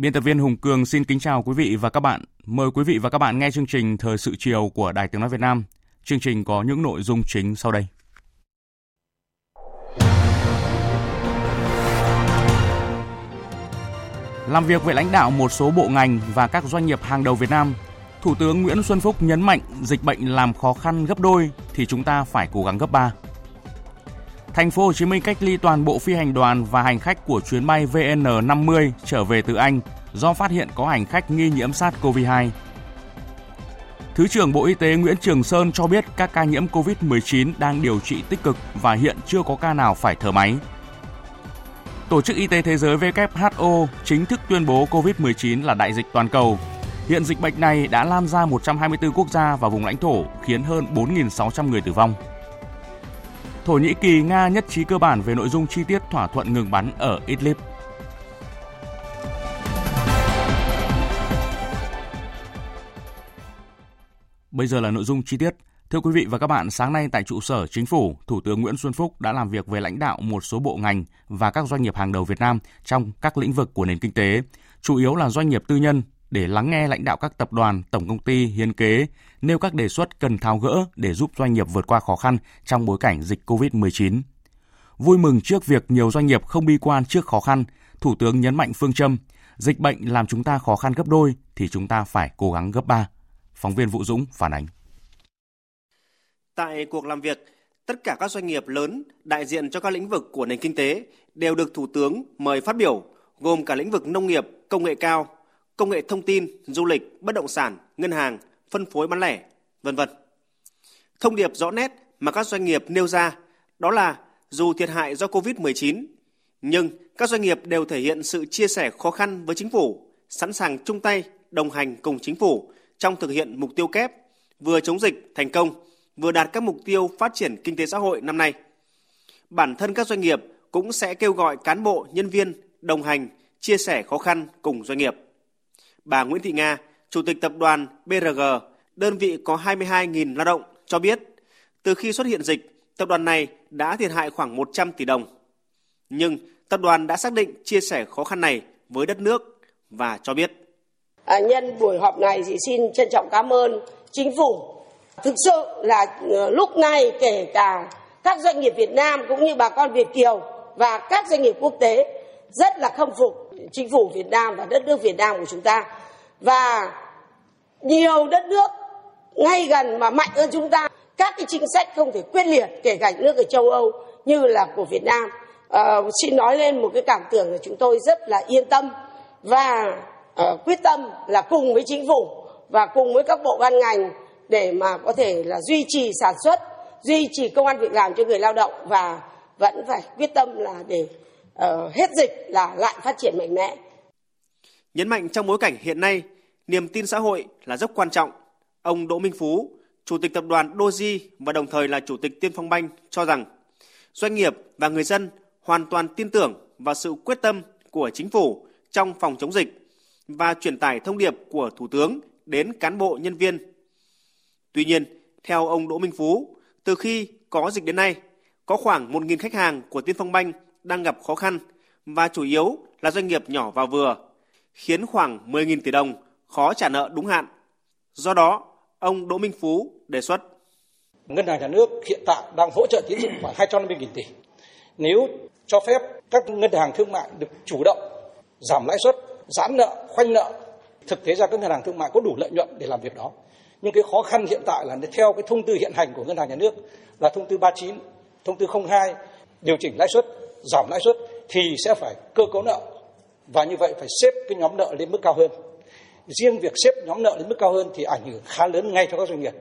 Biên tập viên Hùng Cường xin kính chào quý vị và các bạn. Mời quý vị và các bạn nghe chương trình Thời sự chiều của Đài Tiếng Nói Việt Nam. Chương trình có những nội dung chính sau đây. Làm việc với lãnh đạo một số bộ ngành và các doanh nghiệp hàng đầu Việt Nam, Thủ tướng Nguyễn Xuân Phúc nhấn mạnh dịch bệnh làm khó khăn gấp đôi thì chúng ta phải cố gắng gấp ba. Thành phố Hồ Chí Minh cách ly toàn bộ phi hành đoàn và hành khách của chuyến bay VN50 trở về từ Anh do phát hiện có hành khách nghi nhiễm SARS-CoV-2. Thứ trưởng Bộ Y tế Nguyễn Trường Sơn cho biết các ca nhiễm COVID-19 đang điều trị tích cực và hiện chưa có ca nào phải thở máy. Tổ chức Y tế Thế giới WHO chính thức tuyên bố COVID-19 là đại dịch toàn cầu. Hiện dịch bệnh này đã lan ra 124 quốc gia và vùng lãnh thổ, khiến hơn 4.600 người tử vong. Thổ Nhĩ Kỳ, Nga nhất trí cơ bản về nội dung chi tiết thỏa thuận ngừng bắn ở Idlib. Bây giờ là nội dung chi tiết. Thưa quý vị và các bạn, sáng nay tại trụ sở Chính phủ, Thủ tướng Nguyễn Xuân Phúc đã làm việc với lãnh đạo một số bộ ngành và các doanh nghiệp hàng đầu Việt Nam trong các lĩnh vực của nền kinh tế, chủ yếu là doanh nghiệp tư nhân, để lắng nghe lãnh đạo các tập đoàn, tổng công ty hiến kế, nêu các đề xuất cần tháo gỡ để giúp doanh nghiệp vượt qua khó khăn trong bối cảnh dịch COVID-19. Vui mừng trước việc nhiều doanh nghiệp không bi quan trước khó khăn, Thủ tướng nhấn mạnh phương châm, dịch bệnh làm chúng ta khó khăn gấp đôi thì chúng ta phải cố gắng gấp ba. Phóng viên Vũ Dũng phản ánh. Tại cuộc làm việc, tất cả các doanh nghiệp lớn đại diện cho các lĩnh vực của nền kinh tế đều được Thủ tướng mời phát biểu, gồm cả lĩnh vực nông nghiệp, công nghệ cao, công nghệ thông tin, du lịch, bất động sản, ngân hàng, phân phối bán lẻ, vân vân. Thông điệp rõ nét mà các doanh nghiệp nêu ra đó là dù thiệt hại do Covid-19, nhưng các doanh nghiệp đều thể hiện sự chia sẻ khó khăn với chính phủ, sẵn sàng chung tay đồng hành cùng chính phủ trong thực hiện mục tiêu kép vừa chống dịch thành công, vừa đạt các mục tiêu phát triển kinh tế xã hội năm nay. Bản thân các doanh nghiệp cũng sẽ kêu gọi cán bộ, nhân viên đồng hành, chia sẻ khó khăn cùng doanh nghiệp. Bà Nguyễn Thị Nga, Chủ tịch tập đoàn BRG, đơn vị có 22.000 lao động, cho biết từ khi xuất hiện dịch, tập đoàn này đã thiệt hại khoảng 100 tỷ đồng. Nhưng tập đoàn đã xác định chia sẻ khó khăn này với đất nước và cho biết. À, nhân buổi họp này thì xin trân trọng cảm ơn chính phủ. Thực sự là ờ, lúc này kể cả các doanh nghiệp Việt Nam cũng như bà con Việt Kiều và các doanh nghiệp quốc tế rất là khâm phục chính phủ Việt Nam và đất nước Việt Nam của chúng ta. Và nhiều đất nước ngay gần mà mạnh hơn chúng ta các cái chính sách không thể quyết liệt kể cả nước ở châu Âu như là của Việt Nam. À, xin nói lên một cái cảm tưởng là chúng tôi rất là yên tâm và uh, quyết tâm là cùng với chính phủ và cùng với các bộ ban ngành để mà có thể là duy trì sản xuất duy trì công an việc làm cho người lao động và vẫn phải quyết tâm là để uh, hết dịch là lại phát triển mạnh mẽ. Nhấn mạnh trong bối cảnh hiện nay, niềm tin xã hội là rất quan trọng. Ông Đỗ Minh Phú, Chủ tịch tập đoàn Doji và đồng thời là Chủ tịch Tiên Phong Banh cho rằng doanh nghiệp và người dân hoàn toàn tin tưởng vào sự quyết tâm của chính phủ trong phòng chống dịch và truyền tải thông điệp của Thủ tướng đến cán bộ nhân viên. Tuy nhiên, theo ông Đỗ Minh Phú, từ khi có dịch đến nay, có khoảng 1.000 khách hàng của Tiên Phong Banh đang gặp khó khăn và chủ yếu là doanh nghiệp nhỏ và vừa, khiến khoảng 10.000 tỷ đồng khó trả nợ đúng hạn. Do đó, ông Đỗ Minh Phú đề xuất. Ngân hàng nhà nước hiện tại đang hỗ trợ tín dụng khoảng 250.000 tỷ. Nếu cho phép các ngân hàng thương mại được chủ động giảm lãi suất, giãn nợ, khoanh nợ, thực tế ra các ngân hàng thương mại có đủ lợi nhuận để làm việc đó. Nhưng cái khó khăn hiện tại là theo cái thông tư hiện hành của ngân hàng nhà nước là thông tư 39 thông tư 02 điều chỉnh lãi suất, giảm lãi suất thì sẽ phải cơ cấu nợ và như vậy phải xếp cái nhóm nợ lên mức cao hơn. Riêng việc xếp nhóm nợ lên mức cao hơn thì ảnh hưởng khá lớn ngay cho các doanh nghiệp.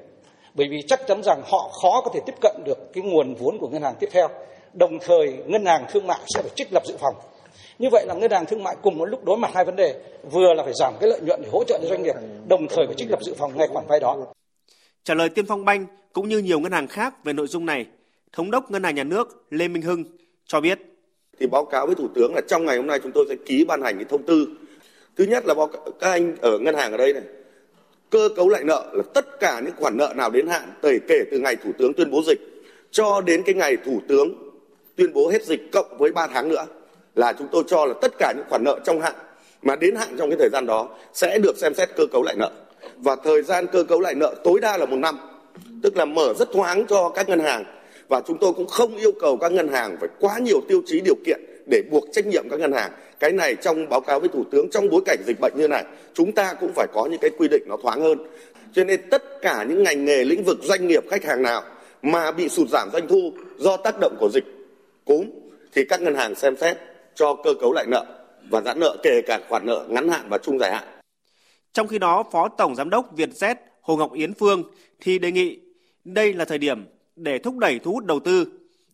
Bởi vì chắc chắn rằng họ khó có thể tiếp cận được cái nguồn vốn của ngân hàng tiếp theo. Đồng thời ngân hàng thương mại sẽ phải trích lập dự phòng. Như vậy là ngân hàng thương mại cùng một lúc đối mặt hai vấn đề, vừa là phải giảm cái lợi nhuận để hỗ trợ cho doanh nghiệp, đồng thời phải trích lập dự phòng ngay khoản vay đó. Trả lời Tiên Phong Banh cũng như nhiều ngân hàng khác về nội dung này, Thống đốc Ngân hàng Nhà nước Lê Minh Hưng cho biết. Thì báo cáo với Thủ tướng là trong ngày hôm nay chúng tôi sẽ ký ban hành cái thông tư. Thứ nhất là báo cáo, các anh ở ngân hàng ở đây này, cơ cấu lại nợ là tất cả những khoản nợ nào đến hạn tẩy kể từ ngày Thủ tướng tuyên bố dịch cho đến cái ngày Thủ tướng tuyên bố hết dịch cộng với 3 tháng nữa là chúng tôi cho là tất cả những khoản nợ trong hạn mà đến hạn trong cái thời gian đó sẽ được xem xét cơ cấu lại nợ và thời gian cơ cấu lại nợ tối đa là một năm tức là mở rất thoáng cho các ngân hàng và chúng tôi cũng không yêu cầu các ngân hàng phải quá nhiều tiêu chí điều kiện để buộc trách nhiệm các ngân hàng cái này trong báo cáo với thủ tướng trong bối cảnh dịch bệnh như này chúng ta cũng phải có những cái quy định nó thoáng hơn cho nên tất cả những ngành nghề lĩnh vực doanh nghiệp khách hàng nào mà bị sụt giảm doanh thu do tác động của dịch cúm thì các ngân hàng xem xét cho cơ cấu lại nợ và giãn nợ kể cả khoản nợ ngắn hạn và trung dài hạn. Trong khi đó, Phó Tổng Giám đốc Vietjet Hồ Ngọc Yến Phương thì đề nghị đây là thời điểm để thúc đẩy thu hút đầu tư,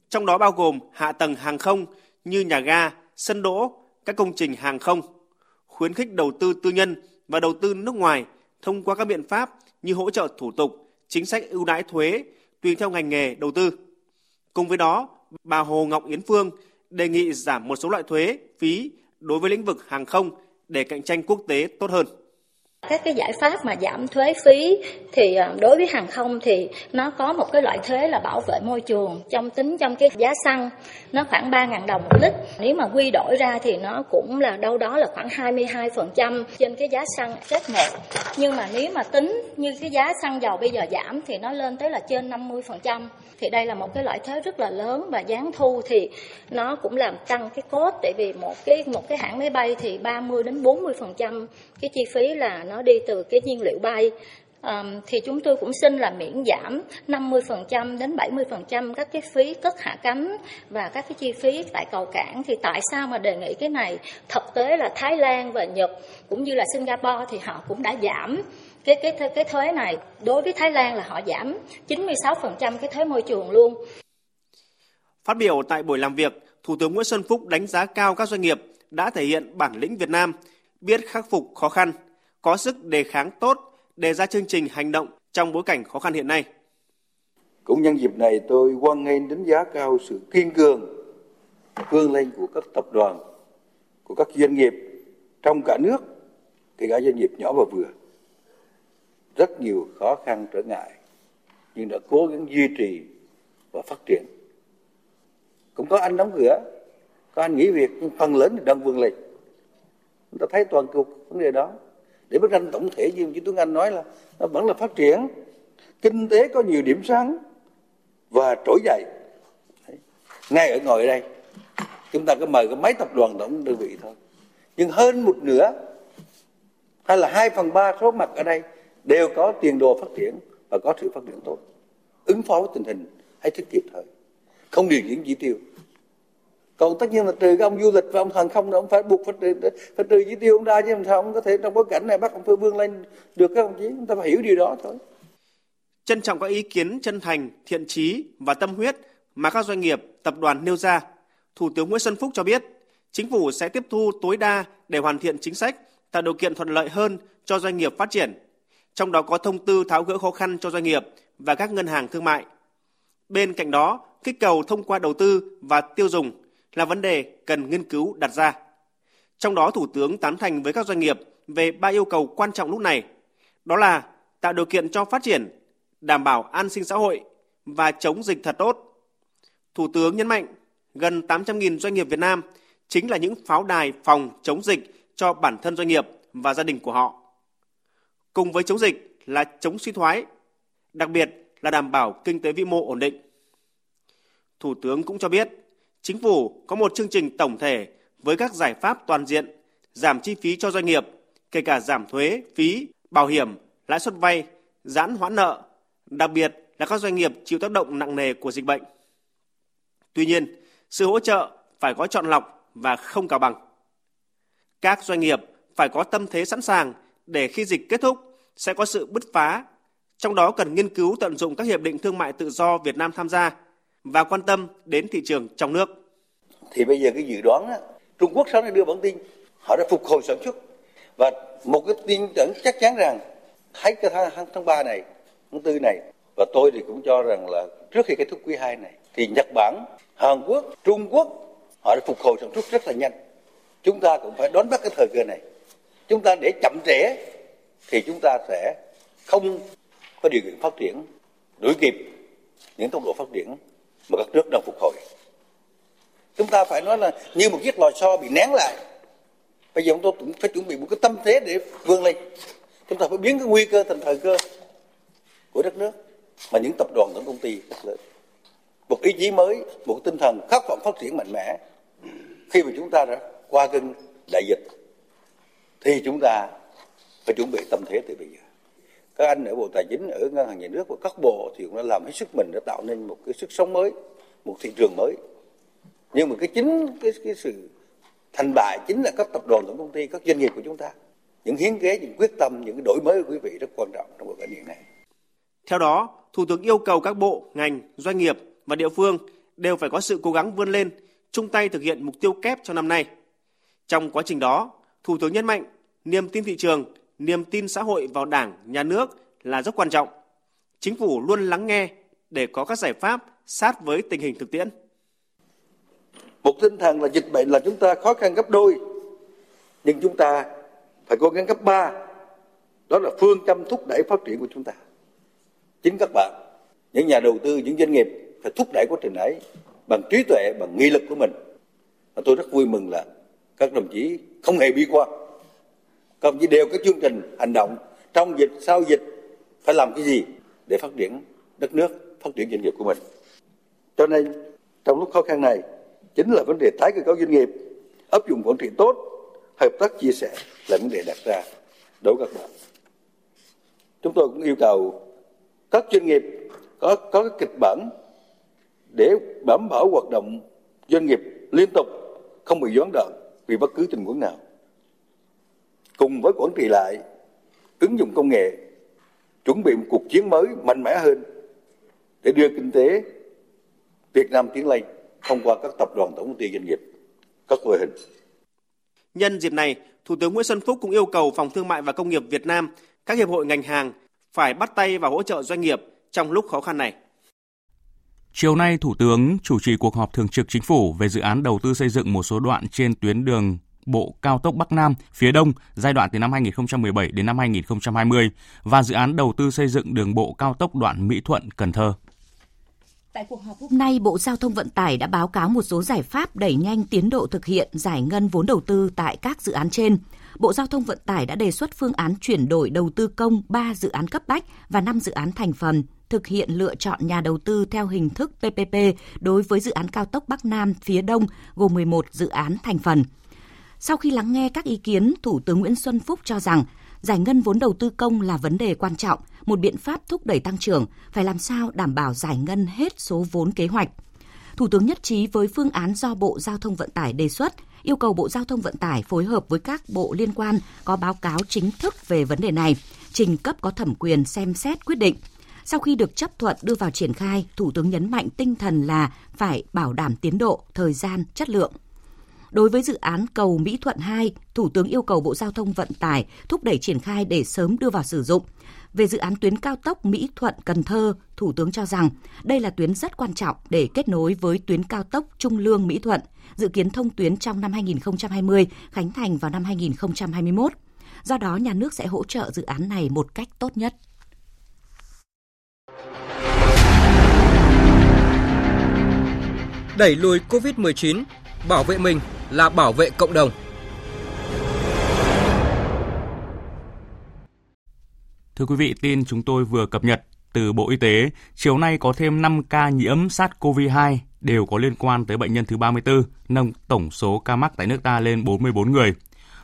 trong đó bao gồm hạ tầng hàng không như nhà ga, sân đỗ, các công trình hàng không, khuyến khích đầu tư tư nhân và đầu tư nước ngoài thông qua các biện pháp như hỗ trợ thủ tục, chính sách ưu đãi thuế tùy theo ngành nghề đầu tư. Cùng với đó, bà Hồ Ngọc Yến Phương đề nghị giảm một số loại thuế, phí đối với lĩnh vực hàng không để cạnh tranh quốc tế tốt hơn các cái giải pháp mà giảm thuế phí thì ờ, đối với hàng không thì nó có một cái loại thuế là bảo vệ môi trường trong tính trong cái giá xăng. Nó khoảng 3.000 đồng một lít. Nếu mà quy đổi ra thì nó cũng là, đâu đó là khoảng 22% trên cái giá xăng chết một. Nhưng mà nếu mà tính như cái giá xăng dầu bây giờ giảm thì nó lên tới là trên 50% thì đây là một cái loại thuế rất là lớn và gián thu thì nó cũng làm tăng cái cốt. Tại vì một cái một cái hãng máy bay thì 30 đến 40 phần trăm cái chi phí là nó đi từ cái nhiên liệu bay. Um, thì chúng tôi cũng xin là miễn giảm 50% đến 70% các cái phí cất hạ cánh và các cái chi phí tại cầu cảng. Thì tại sao mà đề nghị cái này? Thực tế là Thái Lan và Nhật cũng như là Singapore thì họ cũng đã giảm cái cái cái thuế này. Đối với Thái Lan là họ giảm 96% cái thuế môi trường luôn. Phát biểu tại buổi làm việc, Thủ tướng Nguyễn Xuân Phúc đánh giá cao các doanh nghiệp đã thể hiện bản lĩnh Việt Nam, biết khắc phục khó khăn, có sức đề kháng tốt, đề ra chương trình hành động trong bối cảnh khó khăn hiện nay. Cũng nhân dịp này tôi hoan nghênh đánh giá cao sự kiên cường, vươn lên của các tập đoàn, của các doanh nghiệp trong cả nước, kể cả doanh nghiệp nhỏ và vừa. Rất nhiều khó khăn trở ngại nhưng đã cố gắng duy trì và phát triển. Cũng có anh đóng cửa có anh nghỉ việc nhưng phần lớn thì đang vươn lên. Chúng ta thấy toàn cục vấn đề đó để bức tranh tổng thể như Tuấn Anh nói là nó vẫn là phát triển. Kinh tế có nhiều điểm sáng và trỗi dậy. Ngay ở ngồi đây, chúng ta có mời có mấy tập đoàn tổng đơn vị thôi. Nhưng hơn một nửa, hay là hai phần ba số mặt ở đây đều có tiền đồ phát triển và có sự phát triển tốt. Ứng phó với tình hình hay thích kịp thời. Không điều chỉnh chỉ tiêu còn tất nhiên là trừ cái ông du lịch và ông thần không là ông phải buộc phải trừ, phải trừ chỉ tiêu ông ra chứ làm sao ông có thể trong bối cảnh này bắt ông phải vươn lên được các ông chí? Chúng ta phải hiểu điều đó thôi. Trân trọng các ý kiến chân thành thiện trí và tâm huyết mà các doanh nghiệp tập đoàn nêu ra. Thủ tướng nguyễn xuân phúc cho biết chính phủ sẽ tiếp thu tối đa để hoàn thiện chính sách tạo điều kiện thuận lợi hơn cho doanh nghiệp phát triển trong đó có thông tư tháo gỡ khó khăn cho doanh nghiệp và các ngân hàng thương mại. Bên cạnh đó, kích cầu thông qua đầu tư và tiêu dùng là vấn đề cần nghiên cứu đặt ra. Trong đó, Thủ tướng tán thành với các doanh nghiệp về ba yêu cầu quan trọng lúc này. Đó là tạo điều kiện cho phát triển, đảm bảo an sinh xã hội và chống dịch thật tốt. Thủ tướng nhấn mạnh gần 800.000 doanh nghiệp Việt Nam chính là những pháo đài phòng chống dịch cho bản thân doanh nghiệp và gia đình của họ cùng với chống dịch là chống suy thoái, đặc biệt là đảm bảo kinh tế vĩ mô ổn định. Thủ tướng cũng cho biết, chính phủ có một chương trình tổng thể với các giải pháp toàn diện, giảm chi phí cho doanh nghiệp, kể cả giảm thuế, phí, bảo hiểm, lãi suất vay, giãn hoãn nợ, đặc biệt là các doanh nghiệp chịu tác động nặng nề của dịch bệnh. Tuy nhiên, sự hỗ trợ phải có chọn lọc và không cào bằng. Các doanh nghiệp phải có tâm thế sẵn sàng để khi dịch kết thúc sẽ có sự bứt phá, trong đó cần nghiên cứu tận dụng các hiệp định thương mại tự do Việt Nam tham gia và quan tâm đến thị trường trong nước. Thì bây giờ cái dự đoán á, Trung Quốc sau này đưa bản tin họ đã phục hồi sản xuất và một cái tin tưởng chắc chắn rằng thấy cái tháng tháng ba này tháng tư này và tôi thì cũng cho rằng là trước khi kết thúc quý 2 này thì Nhật Bản, Hàn Quốc, Trung Quốc họ đã phục hồi sản xuất rất là nhanh. Chúng ta cũng phải đón bắt cái thời cơ này. Chúng ta để chậm trễ thì chúng ta sẽ không có điều kiện phát triển đuổi kịp những tốc độ phát triển mà các nước đang phục hồi. Chúng ta phải nói là như một chiếc lò xo bị nén lại. Bây giờ chúng tôi cũng phải chuẩn bị một cái tâm thế để vươn lên. Chúng ta phải biến cái nguy cơ thành thời cơ của đất nước mà những tập đoàn tổng công ty rất lớn. Một ý chí mới, một tinh thần khát vọng phát triển mạnh mẽ khi mà chúng ta đã qua cơn đại dịch thì chúng ta phải chuẩn bị tâm thế từ bây giờ các anh ở bộ tài chính ở ngân hàng nhà nước và các bộ thì cũng đã làm hết sức mình để tạo nên một cái sức sống mới một thị trường mới. Nhưng mà cái chính cái, cái sự thành bại chính là các tập đoàn tổng công ty các doanh nghiệp của chúng ta. Những hiến kế những quyết tâm những đổi mới của quý vị rất quan trọng trong bối cảnh hiện nay. Theo đó thủ tướng yêu cầu các bộ ngành doanh nghiệp và địa phương đều phải có sự cố gắng vươn lên chung tay thực hiện mục tiêu kép cho năm nay. Trong quá trình đó thủ tướng nhấn mạnh niềm tin thị trường niềm tin xã hội vào Đảng, nhà nước là rất quan trọng. Chính phủ luôn lắng nghe để có các giải pháp sát với tình hình thực tiễn. Một tinh thần là dịch bệnh là chúng ta khó khăn gấp đôi, nhưng chúng ta phải cố gắng gấp ba. Đó là phương châm thúc đẩy phát triển của chúng ta. Chính các bạn, những nhà đầu tư, những doanh nghiệp phải thúc đẩy quá trình ấy bằng trí tuệ, bằng nghị lực của mình. Và tôi rất vui mừng là các đồng chí không hề bi quan công chí đều có chương trình hành động. Trong dịch, sau dịch, phải làm cái gì để phát triển đất nước, phát triển doanh nghiệp của mình? Cho nên, trong lúc khó khăn này, chính là vấn đề tái cơ cấu doanh nghiệp, áp dụng quản trị tốt, hợp tác chia sẻ là vấn đề đặt ra đối với các bạn. Chúng tôi cũng yêu cầu các doanh nghiệp có có cái kịch bản để đảm bảo hoạt động doanh nghiệp liên tục, không bị gián đoạn vì bất cứ tình huống nào cùng với quản trị lại ứng dụng công nghệ chuẩn bị một cuộc chiến mới mạnh mẽ hơn để đưa kinh tế Việt Nam tiến lên thông qua các tập đoàn tổng công ty doanh nghiệp các mô hình. Nhân dịp này, Thủ tướng Nguyễn Xuân Phúc cũng yêu cầu Phòng Thương mại và Công nghiệp Việt Nam, các hiệp hội ngành hàng phải bắt tay vào hỗ trợ doanh nghiệp trong lúc khó khăn này. Chiều nay, Thủ tướng chủ trì cuộc họp thường trực chính phủ về dự án đầu tư xây dựng một số đoạn trên tuyến đường bộ cao tốc Bắc Nam phía Đông giai đoạn từ năm 2017 đến năm 2020 và dự án đầu tư xây dựng đường bộ cao tốc đoạn Mỹ Thuận Cần Thơ. Tại cuộc họp hôm nay, Bộ Giao thông Vận tải đã báo cáo một số giải pháp đẩy nhanh tiến độ thực hiện giải ngân vốn đầu tư tại các dự án trên. Bộ Giao thông Vận tải đã đề xuất phương án chuyển đổi đầu tư công 3 dự án cấp bách và 5 dự án thành phần, thực hiện lựa chọn nhà đầu tư theo hình thức PPP đối với dự án cao tốc Bắc Nam phía Đông gồm 11 dự án thành phần. Sau khi lắng nghe các ý kiến, Thủ tướng Nguyễn Xuân Phúc cho rằng giải ngân vốn đầu tư công là vấn đề quan trọng, một biện pháp thúc đẩy tăng trưởng, phải làm sao đảm bảo giải ngân hết số vốn kế hoạch. Thủ tướng nhất trí với phương án do Bộ Giao thông Vận tải đề xuất, yêu cầu Bộ Giao thông Vận tải phối hợp với các bộ liên quan có báo cáo chính thức về vấn đề này, trình cấp có thẩm quyền xem xét quyết định. Sau khi được chấp thuận đưa vào triển khai, Thủ tướng nhấn mạnh tinh thần là phải bảo đảm tiến độ, thời gian, chất lượng. Đối với dự án cầu Mỹ Thuận 2, Thủ tướng yêu cầu Bộ Giao thông Vận tải thúc đẩy triển khai để sớm đưa vào sử dụng. Về dự án tuyến cao tốc Mỹ Thuận Cần Thơ, Thủ tướng cho rằng đây là tuyến rất quan trọng để kết nối với tuyến cao tốc Trung Lương Mỹ Thuận, dự kiến thông tuyến trong năm 2020, khánh thành vào năm 2021. Do đó, nhà nước sẽ hỗ trợ dự án này một cách tốt nhất. Đẩy lùi COVID-19, bảo vệ mình là bảo vệ cộng đồng. Thưa quý vị, tin chúng tôi vừa cập nhật từ Bộ Y tế, chiều nay có thêm 5 ca nhiễm SARS-CoV-2 đều có liên quan tới bệnh nhân thứ 34, nâng tổng số ca mắc tại nước ta lên 44 người.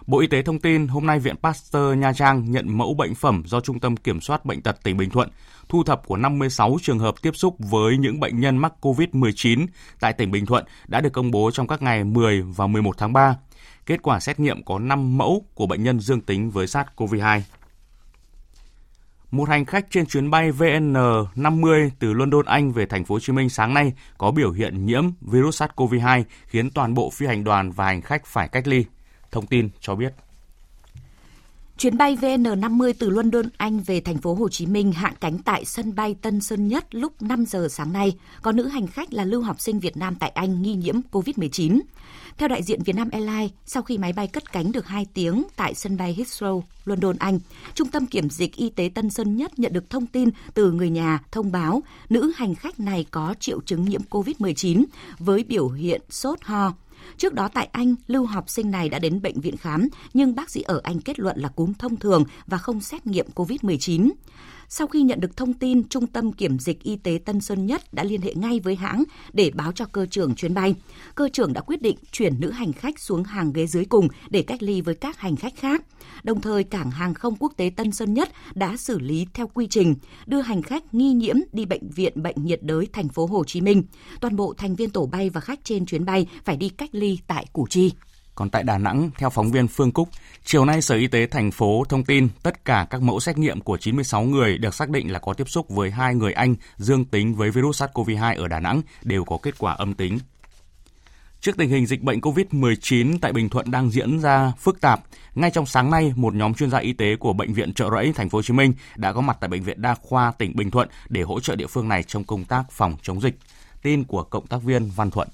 Bộ Y tế thông tin hôm nay Viện Pasteur Nha Trang nhận mẫu bệnh phẩm do Trung tâm Kiểm soát Bệnh tật tỉnh Bình Thuận thu thập của 56 trường hợp tiếp xúc với những bệnh nhân mắc COVID-19 tại tỉnh Bình Thuận đã được công bố trong các ngày 10 và 11 tháng 3. Kết quả xét nghiệm có 5 mẫu của bệnh nhân dương tính với SARS-CoV-2. Một hành khách trên chuyến bay VN50 từ London, Anh về thành phố Hồ Chí Minh sáng nay có biểu hiện nhiễm virus SARS-CoV-2 khiến toàn bộ phi hành đoàn và hành khách phải cách ly. Thông tin cho biết. Chuyến bay VN50 từ London, Anh về thành phố Hồ Chí Minh hạ cánh tại sân bay Tân Sơn Nhất lúc 5 giờ sáng nay. Có nữ hành khách là lưu học sinh Việt Nam tại Anh nghi nhiễm COVID-19. Theo đại diện Vietnam Airlines, sau khi máy bay cất cánh được 2 tiếng tại sân bay Heathrow, London, Anh, Trung tâm Kiểm dịch Y tế Tân Sơn Nhất nhận được thông tin từ người nhà thông báo nữ hành khách này có triệu chứng nhiễm COVID-19 với biểu hiện sốt ho. Trước đó tại Anh, lưu học sinh này đã đến bệnh viện khám, nhưng bác sĩ ở Anh kết luận là cúm thông thường và không xét nghiệm COVID-19. Sau khi nhận được thông tin, Trung tâm Kiểm dịch Y tế Tân Sơn Nhất đã liên hệ ngay với hãng để báo cho cơ trưởng chuyến bay. Cơ trưởng đã quyết định chuyển nữ hành khách xuống hàng ghế dưới cùng để cách ly với các hành khách khác. Đồng thời, cảng hàng không quốc tế Tân Sơn Nhất đã xử lý theo quy trình, đưa hành khách nghi nhiễm đi bệnh viện bệnh nhiệt đới thành phố Hồ Chí Minh. Toàn bộ thành viên tổ bay và khách trên chuyến bay phải đi cách ly tại Củ Chi. Còn tại Đà Nẵng, theo phóng viên Phương Cúc, chiều nay Sở Y tế thành phố thông tin tất cả các mẫu xét nghiệm của 96 người được xác định là có tiếp xúc với hai người Anh dương tính với virus SARS-CoV-2 ở Đà Nẵng đều có kết quả âm tính. Trước tình hình dịch bệnh COVID-19 tại Bình Thuận đang diễn ra phức tạp, ngay trong sáng nay, một nhóm chuyên gia y tế của bệnh viện Trợ Rẫy thành phố Hồ Chí Minh đã có mặt tại bệnh viện Đa khoa tỉnh Bình Thuận để hỗ trợ địa phương này trong công tác phòng chống dịch. Tin của cộng tác viên Văn Thuận.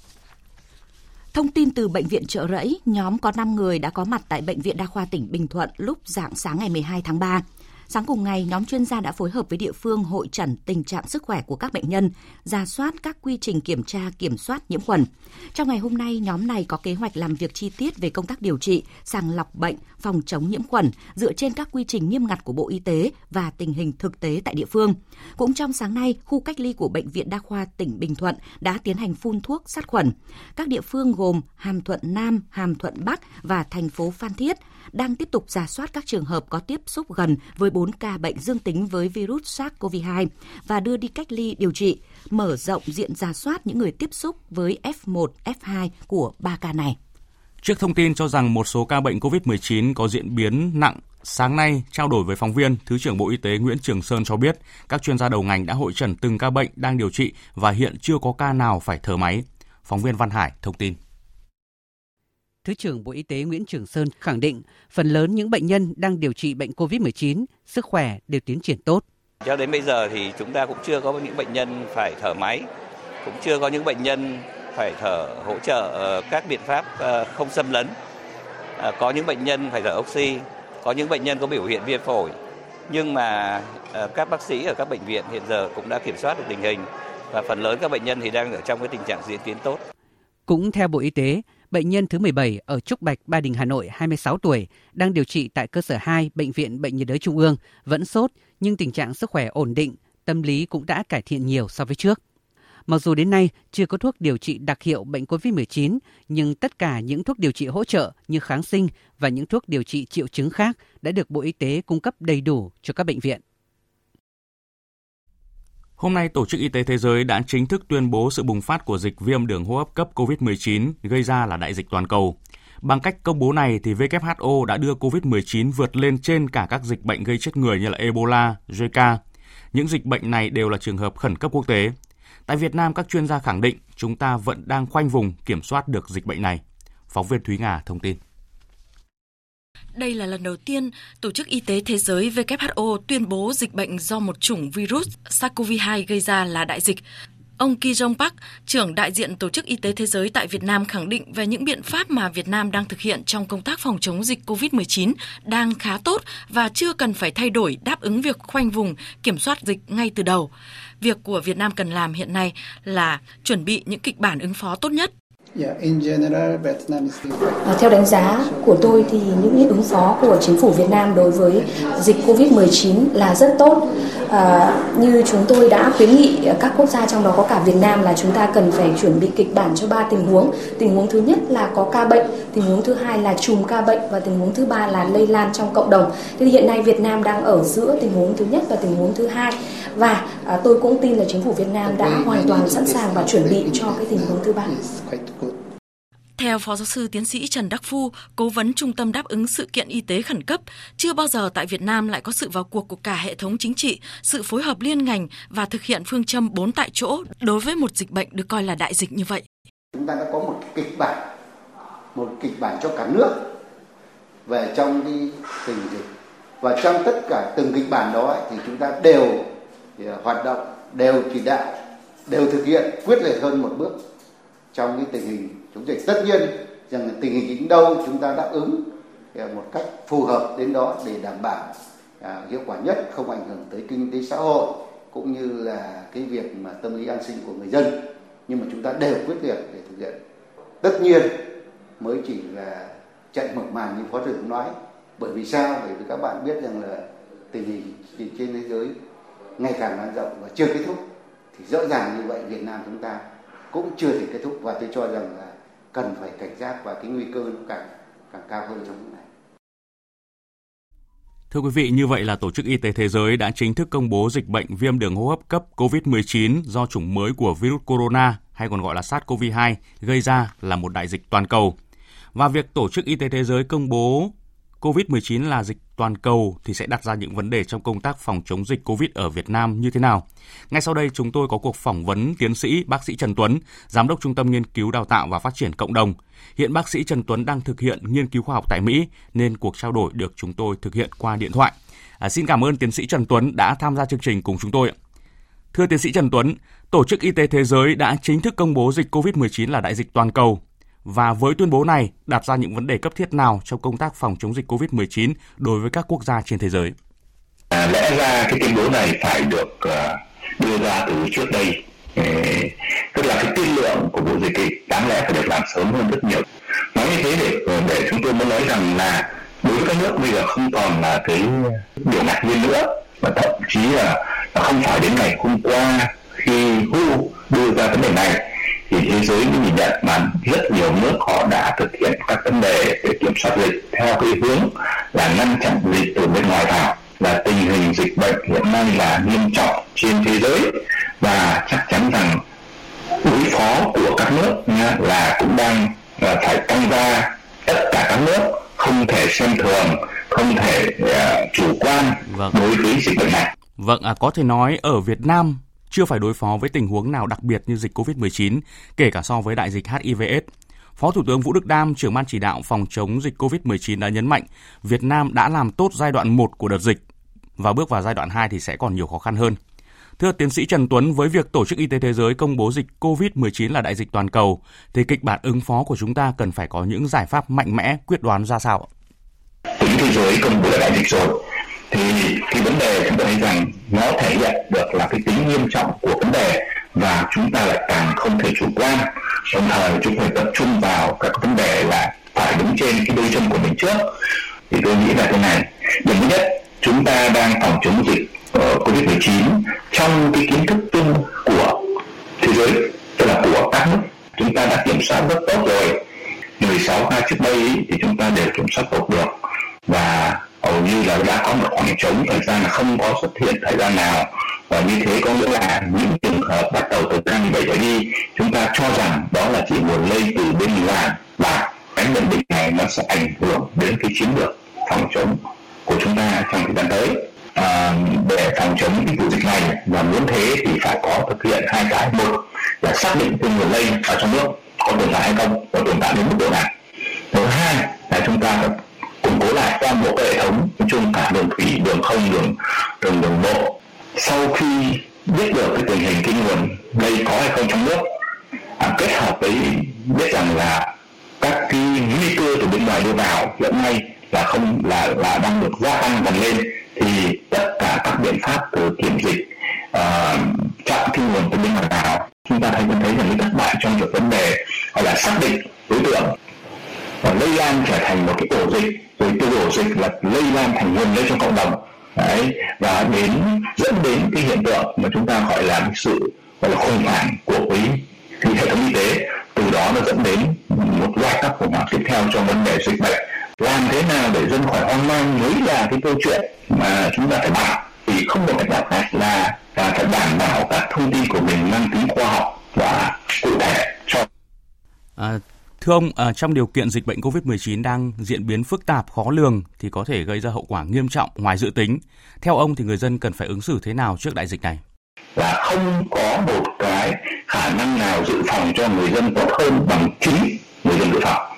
Thông tin từ bệnh viện Trợ Rẫy, nhóm có 5 người đã có mặt tại bệnh viện Đa khoa tỉnh Bình Thuận lúc dạng sáng ngày 12 tháng 3. Sáng cùng ngày, nhóm chuyên gia đã phối hợp với địa phương hội trần tình trạng sức khỏe của các bệnh nhân, ra soát các quy trình kiểm tra kiểm soát nhiễm khuẩn. Trong ngày hôm nay, nhóm này có kế hoạch làm việc chi tiết về công tác điều trị, sàng lọc bệnh, phòng chống nhiễm khuẩn dựa trên các quy trình nghiêm ngặt của Bộ Y tế và tình hình thực tế tại địa phương. Cũng trong sáng nay, khu cách ly của bệnh viện Đa khoa tỉnh Bình Thuận đã tiến hành phun thuốc sát khuẩn. Các địa phương gồm Hàm Thuận Nam, Hàm Thuận Bắc và thành phố Phan Thiết đang tiếp tục giả soát các trường hợp có tiếp xúc gần với 4 ca bệnh dương tính với virus SARS-CoV-2 và đưa đi cách ly điều trị, mở rộng diện giả soát những người tiếp xúc với F1, F2 của 3 ca này. Trước thông tin cho rằng một số ca bệnh COVID-19 có diễn biến nặng, sáng nay trao đổi với phóng viên, Thứ trưởng Bộ Y tế Nguyễn Trường Sơn cho biết các chuyên gia đầu ngành đã hội trần từng ca bệnh đang điều trị và hiện chưa có ca nào phải thở máy. Phóng viên Văn Hải thông tin. Thứ trưởng Bộ Y tế Nguyễn Trường Sơn khẳng định phần lớn những bệnh nhân đang điều trị bệnh COVID-19, sức khỏe đều tiến triển tốt. Cho đến bây giờ thì chúng ta cũng chưa có những bệnh nhân phải thở máy, cũng chưa có những bệnh nhân phải thở hỗ trợ ờ, các biện pháp ờ, không xâm lấn. Ờ, có những bệnh nhân phải thở oxy, có những bệnh nhân có biểu hiện viêm phổi. Nhưng mà các bác sĩ ở các bệnh viện hiện giờ cũng đã kiểm soát được tình hình và phần lớn các bệnh nhân thì đang ở trong cái tình trạng diễn tiến tốt. Cũng theo Bộ Y tế, bệnh nhân thứ 17 ở Trúc Bạch, Ba Đình, Hà Nội, 26 tuổi, đang điều trị tại cơ sở 2 Bệnh viện Bệnh nhiệt đới Trung ương, vẫn sốt nhưng tình trạng sức khỏe ổn định, tâm lý cũng đã cải thiện nhiều so với trước. Mặc dù đến nay chưa có thuốc điều trị đặc hiệu bệnh COVID-19, nhưng tất cả những thuốc điều trị hỗ trợ như kháng sinh và những thuốc điều trị triệu chứng khác đã được Bộ Y tế cung cấp đầy đủ cho các bệnh viện. Hôm nay, Tổ chức Y tế Thế giới đã chính thức tuyên bố sự bùng phát của dịch viêm đường hô hấp cấp COVID-19 gây ra là đại dịch toàn cầu. Bằng cách công bố này, thì WHO đã đưa COVID-19 vượt lên trên cả các dịch bệnh gây chết người như là Ebola, Zika. Những dịch bệnh này đều là trường hợp khẩn cấp quốc tế. Tại Việt Nam, các chuyên gia khẳng định chúng ta vẫn đang khoanh vùng kiểm soát được dịch bệnh này. Phóng viên Thúy Ngà thông tin. Đây là lần đầu tiên Tổ chức Y tế Thế giới WHO tuyên bố dịch bệnh do một chủng virus SARS-CoV-2 gây ra là đại dịch. Ông Ki Jong Park, trưởng đại diện Tổ chức Y tế Thế giới tại Việt Nam khẳng định về những biện pháp mà Việt Nam đang thực hiện trong công tác phòng chống dịch COVID-19 đang khá tốt và chưa cần phải thay đổi đáp ứng việc khoanh vùng, kiểm soát dịch ngay từ đầu. Việc của Việt Nam cần làm hiện nay là chuẩn bị những kịch bản ứng phó tốt nhất À, theo đánh giá của tôi thì những ứng phó của chính phủ Việt Nam đối với dịch Covid-19 là rất tốt. À, như chúng tôi đã khuyến nghị các quốc gia trong đó có cả Việt Nam là chúng ta cần phải chuẩn bị kịch bản cho ba tình huống. Tình huống thứ nhất là có ca bệnh, tình huống thứ hai là chùm ca bệnh và tình huống thứ ba là lây lan trong cộng đồng. Thế thì hiện nay Việt Nam đang ở giữa tình huống thứ nhất và tình huống thứ hai và à, tôi cũng tin là chính phủ Việt Nam đã hoàn toàn sẵn sàng và chuẩn bị cho cái tình huống thứ ba. Theo Phó Giáo sư Tiến sĩ Trần Đắc Phu, Cố vấn Trung tâm Đáp ứng Sự kiện Y tế Khẩn cấp, chưa bao giờ tại Việt Nam lại có sự vào cuộc của cả hệ thống chính trị, sự phối hợp liên ngành và thực hiện phương châm bốn tại chỗ đối với một dịch bệnh được coi là đại dịch như vậy. Chúng ta đã có một kịch bản, một kịch bản cho cả nước về trong cái tình dịch. Và trong tất cả từng kịch bản đó thì chúng ta đều À, hoạt động, đều chỉ đạo, đều thực hiện quyết liệt hơn một bước. Trong cái tình hình chống dịch tất nhiên rằng tình hình đến đâu chúng ta đáp ứng à, một cách phù hợp đến đó để đảm bảo à, hiệu quả nhất không ảnh hưởng tới kinh tế xã hội cũng như là cái việc mà tâm lý an sinh của người dân. Nhưng mà chúng ta đều quyết liệt để thực hiện. Tất nhiên mới chỉ là chạy mở màn như phó trưởng nói. Bởi vì sao? Bởi vì các bạn biết rằng là tình hình trên thế giới ngày càng lan rộng và chưa kết thúc thì rõ ràng như vậy Việt Nam chúng ta cũng chưa thể kết thúc và tôi cho rằng là cần phải cảnh giác và cái nguy cơ nó càng càng cao hơn trong lúc này. Thưa quý vị, như vậy là Tổ chức Y tế Thế giới đã chính thức công bố dịch bệnh viêm đường hô hấp cấp COVID-19 do chủng mới của virus corona hay còn gọi là SARS-CoV-2 gây ra là một đại dịch toàn cầu. Và việc Tổ chức Y tế Thế giới công bố COVID-19 là dịch toàn cầu thì sẽ đặt ra những vấn đề trong công tác phòng chống dịch COVID ở Việt Nam như thế nào. Ngay sau đây chúng tôi có cuộc phỏng vấn tiến sĩ bác sĩ Trần Tuấn, Giám đốc Trung tâm Nghiên cứu Đào tạo và Phát triển Cộng đồng. Hiện bác sĩ Trần Tuấn đang thực hiện nghiên cứu khoa học tại Mỹ nên cuộc trao đổi được chúng tôi thực hiện qua điện thoại. À, xin cảm ơn tiến sĩ Trần Tuấn đã tham gia chương trình cùng chúng tôi. Thưa tiến sĩ Trần Tuấn, Tổ chức Y tế Thế giới đã chính thức công bố dịch COVID-19 là đại dịch toàn cầu và với tuyên bố này đặt ra những vấn đề cấp thiết nào trong công tác phòng chống dịch COVID-19 đối với các quốc gia trên thế giới? À, lẽ ra cái tuyên bố này phải được uh, đưa ra từ trước đây. Tức là cái tiên lượng của bộ dịch ấy, đáng lẽ phải được làm sớm hơn rất nhiều. Nói như thế để ờ, để chúng tôi muốn nói rằng là đối với các nước bây giờ không còn là cái điều ngạc nhiên nữa và thậm chí là, là không phải đến ngày hôm qua khi WHO đưa ra vấn đề này thì thế giới nhìn nhận mà rất nhiều nước họ đã thực hiện các vấn đề để kiểm soát dịch theo cái hướng là ngăn chặn dịch từ bên ngoài vào là tình hình dịch bệnh hiện nay là nghiêm trọng trên thế giới và chắc chắn rằng đối phó của các nước nha, là cũng đang là phải tăng ra tất cả các nước không thể xem thường không thể uh, chủ quan vâng. đối với dịch bệnh này. Vâng, à, có thể nói ở Việt Nam chưa phải đối phó với tình huống nào đặc biệt như dịch COVID-19, kể cả so với đại dịch HIV/AIDS. Phó Thủ tướng Vũ Đức Đam, trưởng ban chỉ đạo phòng chống dịch COVID-19 đã nhấn mạnh Việt Nam đã làm tốt giai đoạn 1 của đợt dịch và bước vào giai đoạn 2 thì sẽ còn nhiều khó khăn hơn. Thưa tiến sĩ Trần Tuấn, với việc Tổ chức Y tế Thế giới công bố dịch COVID-19 là đại dịch toàn cầu, thì kịch bản ứng phó của chúng ta cần phải có những giải pháp mạnh mẽ, quyết đoán ra sao? Tổ chức Thế giới công bố là đại dịch rồi, thì cái vấn đề chúng ta thấy rằng nó thể hiện được là cái tính nghiêm trọng của vấn đề và chúng ta lại càng không thể chủ quan. Đồng thời chúng phải tập trung vào các vấn đề là phải đứng trên cái đôi chân của mình trước. Thì tôi nghĩ là thế này điểm thứ nhất chúng ta đang phòng chống dịch uh, covid 19 trong cái kiến thức chung của thế giới tức là của các nước. Chúng ta đã kiểm soát rất tốt rồi. 16 ca trước đây thì chúng ta đều kiểm soát tốt được. Và hầu như là đã có một khoảng trống thời gian là không có xuất hiện thời gian nào. Và như thế có nghĩa là những trường hợp bắt đầu từ năm 17 trở đi chúng ta cho rằng đó là chỉ nguồn lây từ bên ngoài và cái nhận định này nó sẽ ảnh hưởng đến cái chiến lược phòng chống của chúng ta trong thời gian tới. À, để phòng chống cái vụ dịch này và muốn thế thì phải có thực hiện hai cái. Một là xác định cái nguồn lây ở trong nước có tồn tại hay không có tồn tại đến mức độ nào. Thứ hai là chúng ta phải cố lại toàn bộ hệ thống nói chung cả đường thủy đường không đường đường đường bộ. Sau khi biết được cái tình hình cái nguồn đây có hay không trong nước à, kết hợp với biết rằng là các cái nguy cơ từ bên ngoài đưa vào hiện nay là không là là đang được gia tăng dần lên thì tất cả các biện pháp từ kiểm dịch uh, chặn cái nguồn từ bên ngoài vào chúng ta thấy thấy rằng cái thất bại trong việc vấn đề gọi là xác định đối tượng và lây lan trở thành một cái ổ dịch. Rồi từ ổ dịch là lây lan thành nguồn lây trong cộng đồng. Đấy. Và đến dẫn đến cái hiện tượng mà chúng ta gọi là sự gọi là khủng hoảng của cái, thì hệ thống y tế. Từ đó nó dẫn đến một loạt các khủng hoảng tiếp theo trong vấn đề dịch bệnh. Làm thế nào để dân khỏi hoang mang mới là cái câu chuyện mà chúng ta phải bàn thì không được cách nào khác là, là phải đảm bảo các thông tin của mình mang tính khoa học và cụ thể cho à, Thưa ông, à, trong điều kiện dịch bệnh COVID-19 đang diễn biến phức tạp, khó lường thì có thể gây ra hậu quả nghiêm trọng ngoài dự tính. Theo ông thì người dân cần phải ứng xử thế nào trước đại dịch này? Là không có một cái khả năng nào dự phòng cho người dân tốt hơn bằng chính người dân dự phòng.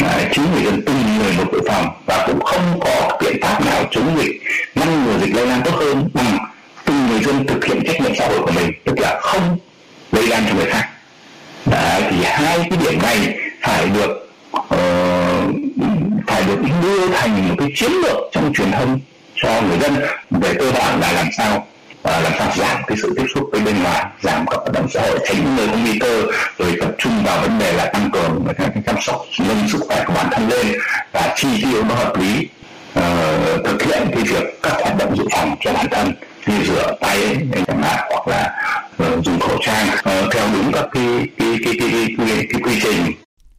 Đấy, chính người dân từng người một dự phòng và cũng không có biện pháp nào chống dịch ngăn ngừa dịch lây lan tốt hơn bằng từng người dân thực hiện trách nhiệm xã hội của mình tức là không lây lan cho người khác đã thì hai cái điểm này phải được uh, phải được đưa thành một cái chiến lược trong truyền thông cho người dân về cơ bản là làm sao và làm sao giảm cái sự tiếp xúc với bên ngoài giảm các hoạt động xã hội tránh những người có nguy cơ rồi tập trung vào vấn đề là tăng cường và chăm sóc nâng sức khỏe của bản thân lên và chi tiêu nó hợp lý uh, thực hiện cái việc các hoạt động dự phòng cho bản thân như rửa tay chẳng hạn hoặc là uh, dùng khẩu trang uh, theo đúng các cái cái cái cái, cái, cái, cái quy trình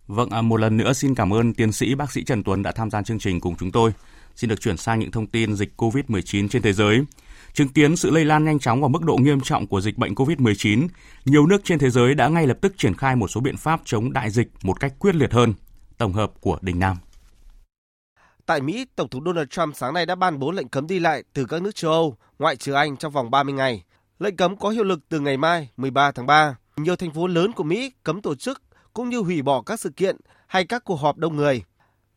Vâng, à, một lần nữa xin cảm ơn tiến sĩ bác sĩ Trần Tuấn đã tham gia chương trình cùng chúng tôi. Xin được chuyển sang những thông tin dịch COVID-19 trên thế giới. Chứng kiến sự lây lan nhanh chóng và mức độ nghiêm trọng của dịch bệnh COVID-19, nhiều nước trên thế giới đã ngay lập tức triển khai một số biện pháp chống đại dịch một cách quyết liệt hơn. Tổng hợp của Đình Nam. Tại Mỹ, Tổng thống Donald Trump sáng nay đã ban bố lệnh cấm đi lại từ các nước châu Âu, ngoại trừ Anh trong vòng 30 ngày. Lệnh cấm có hiệu lực từ ngày mai, 13 tháng 3. Nhiều thành phố lớn của Mỹ cấm tổ chức cũng như hủy bỏ các sự kiện hay các cuộc họp đông người.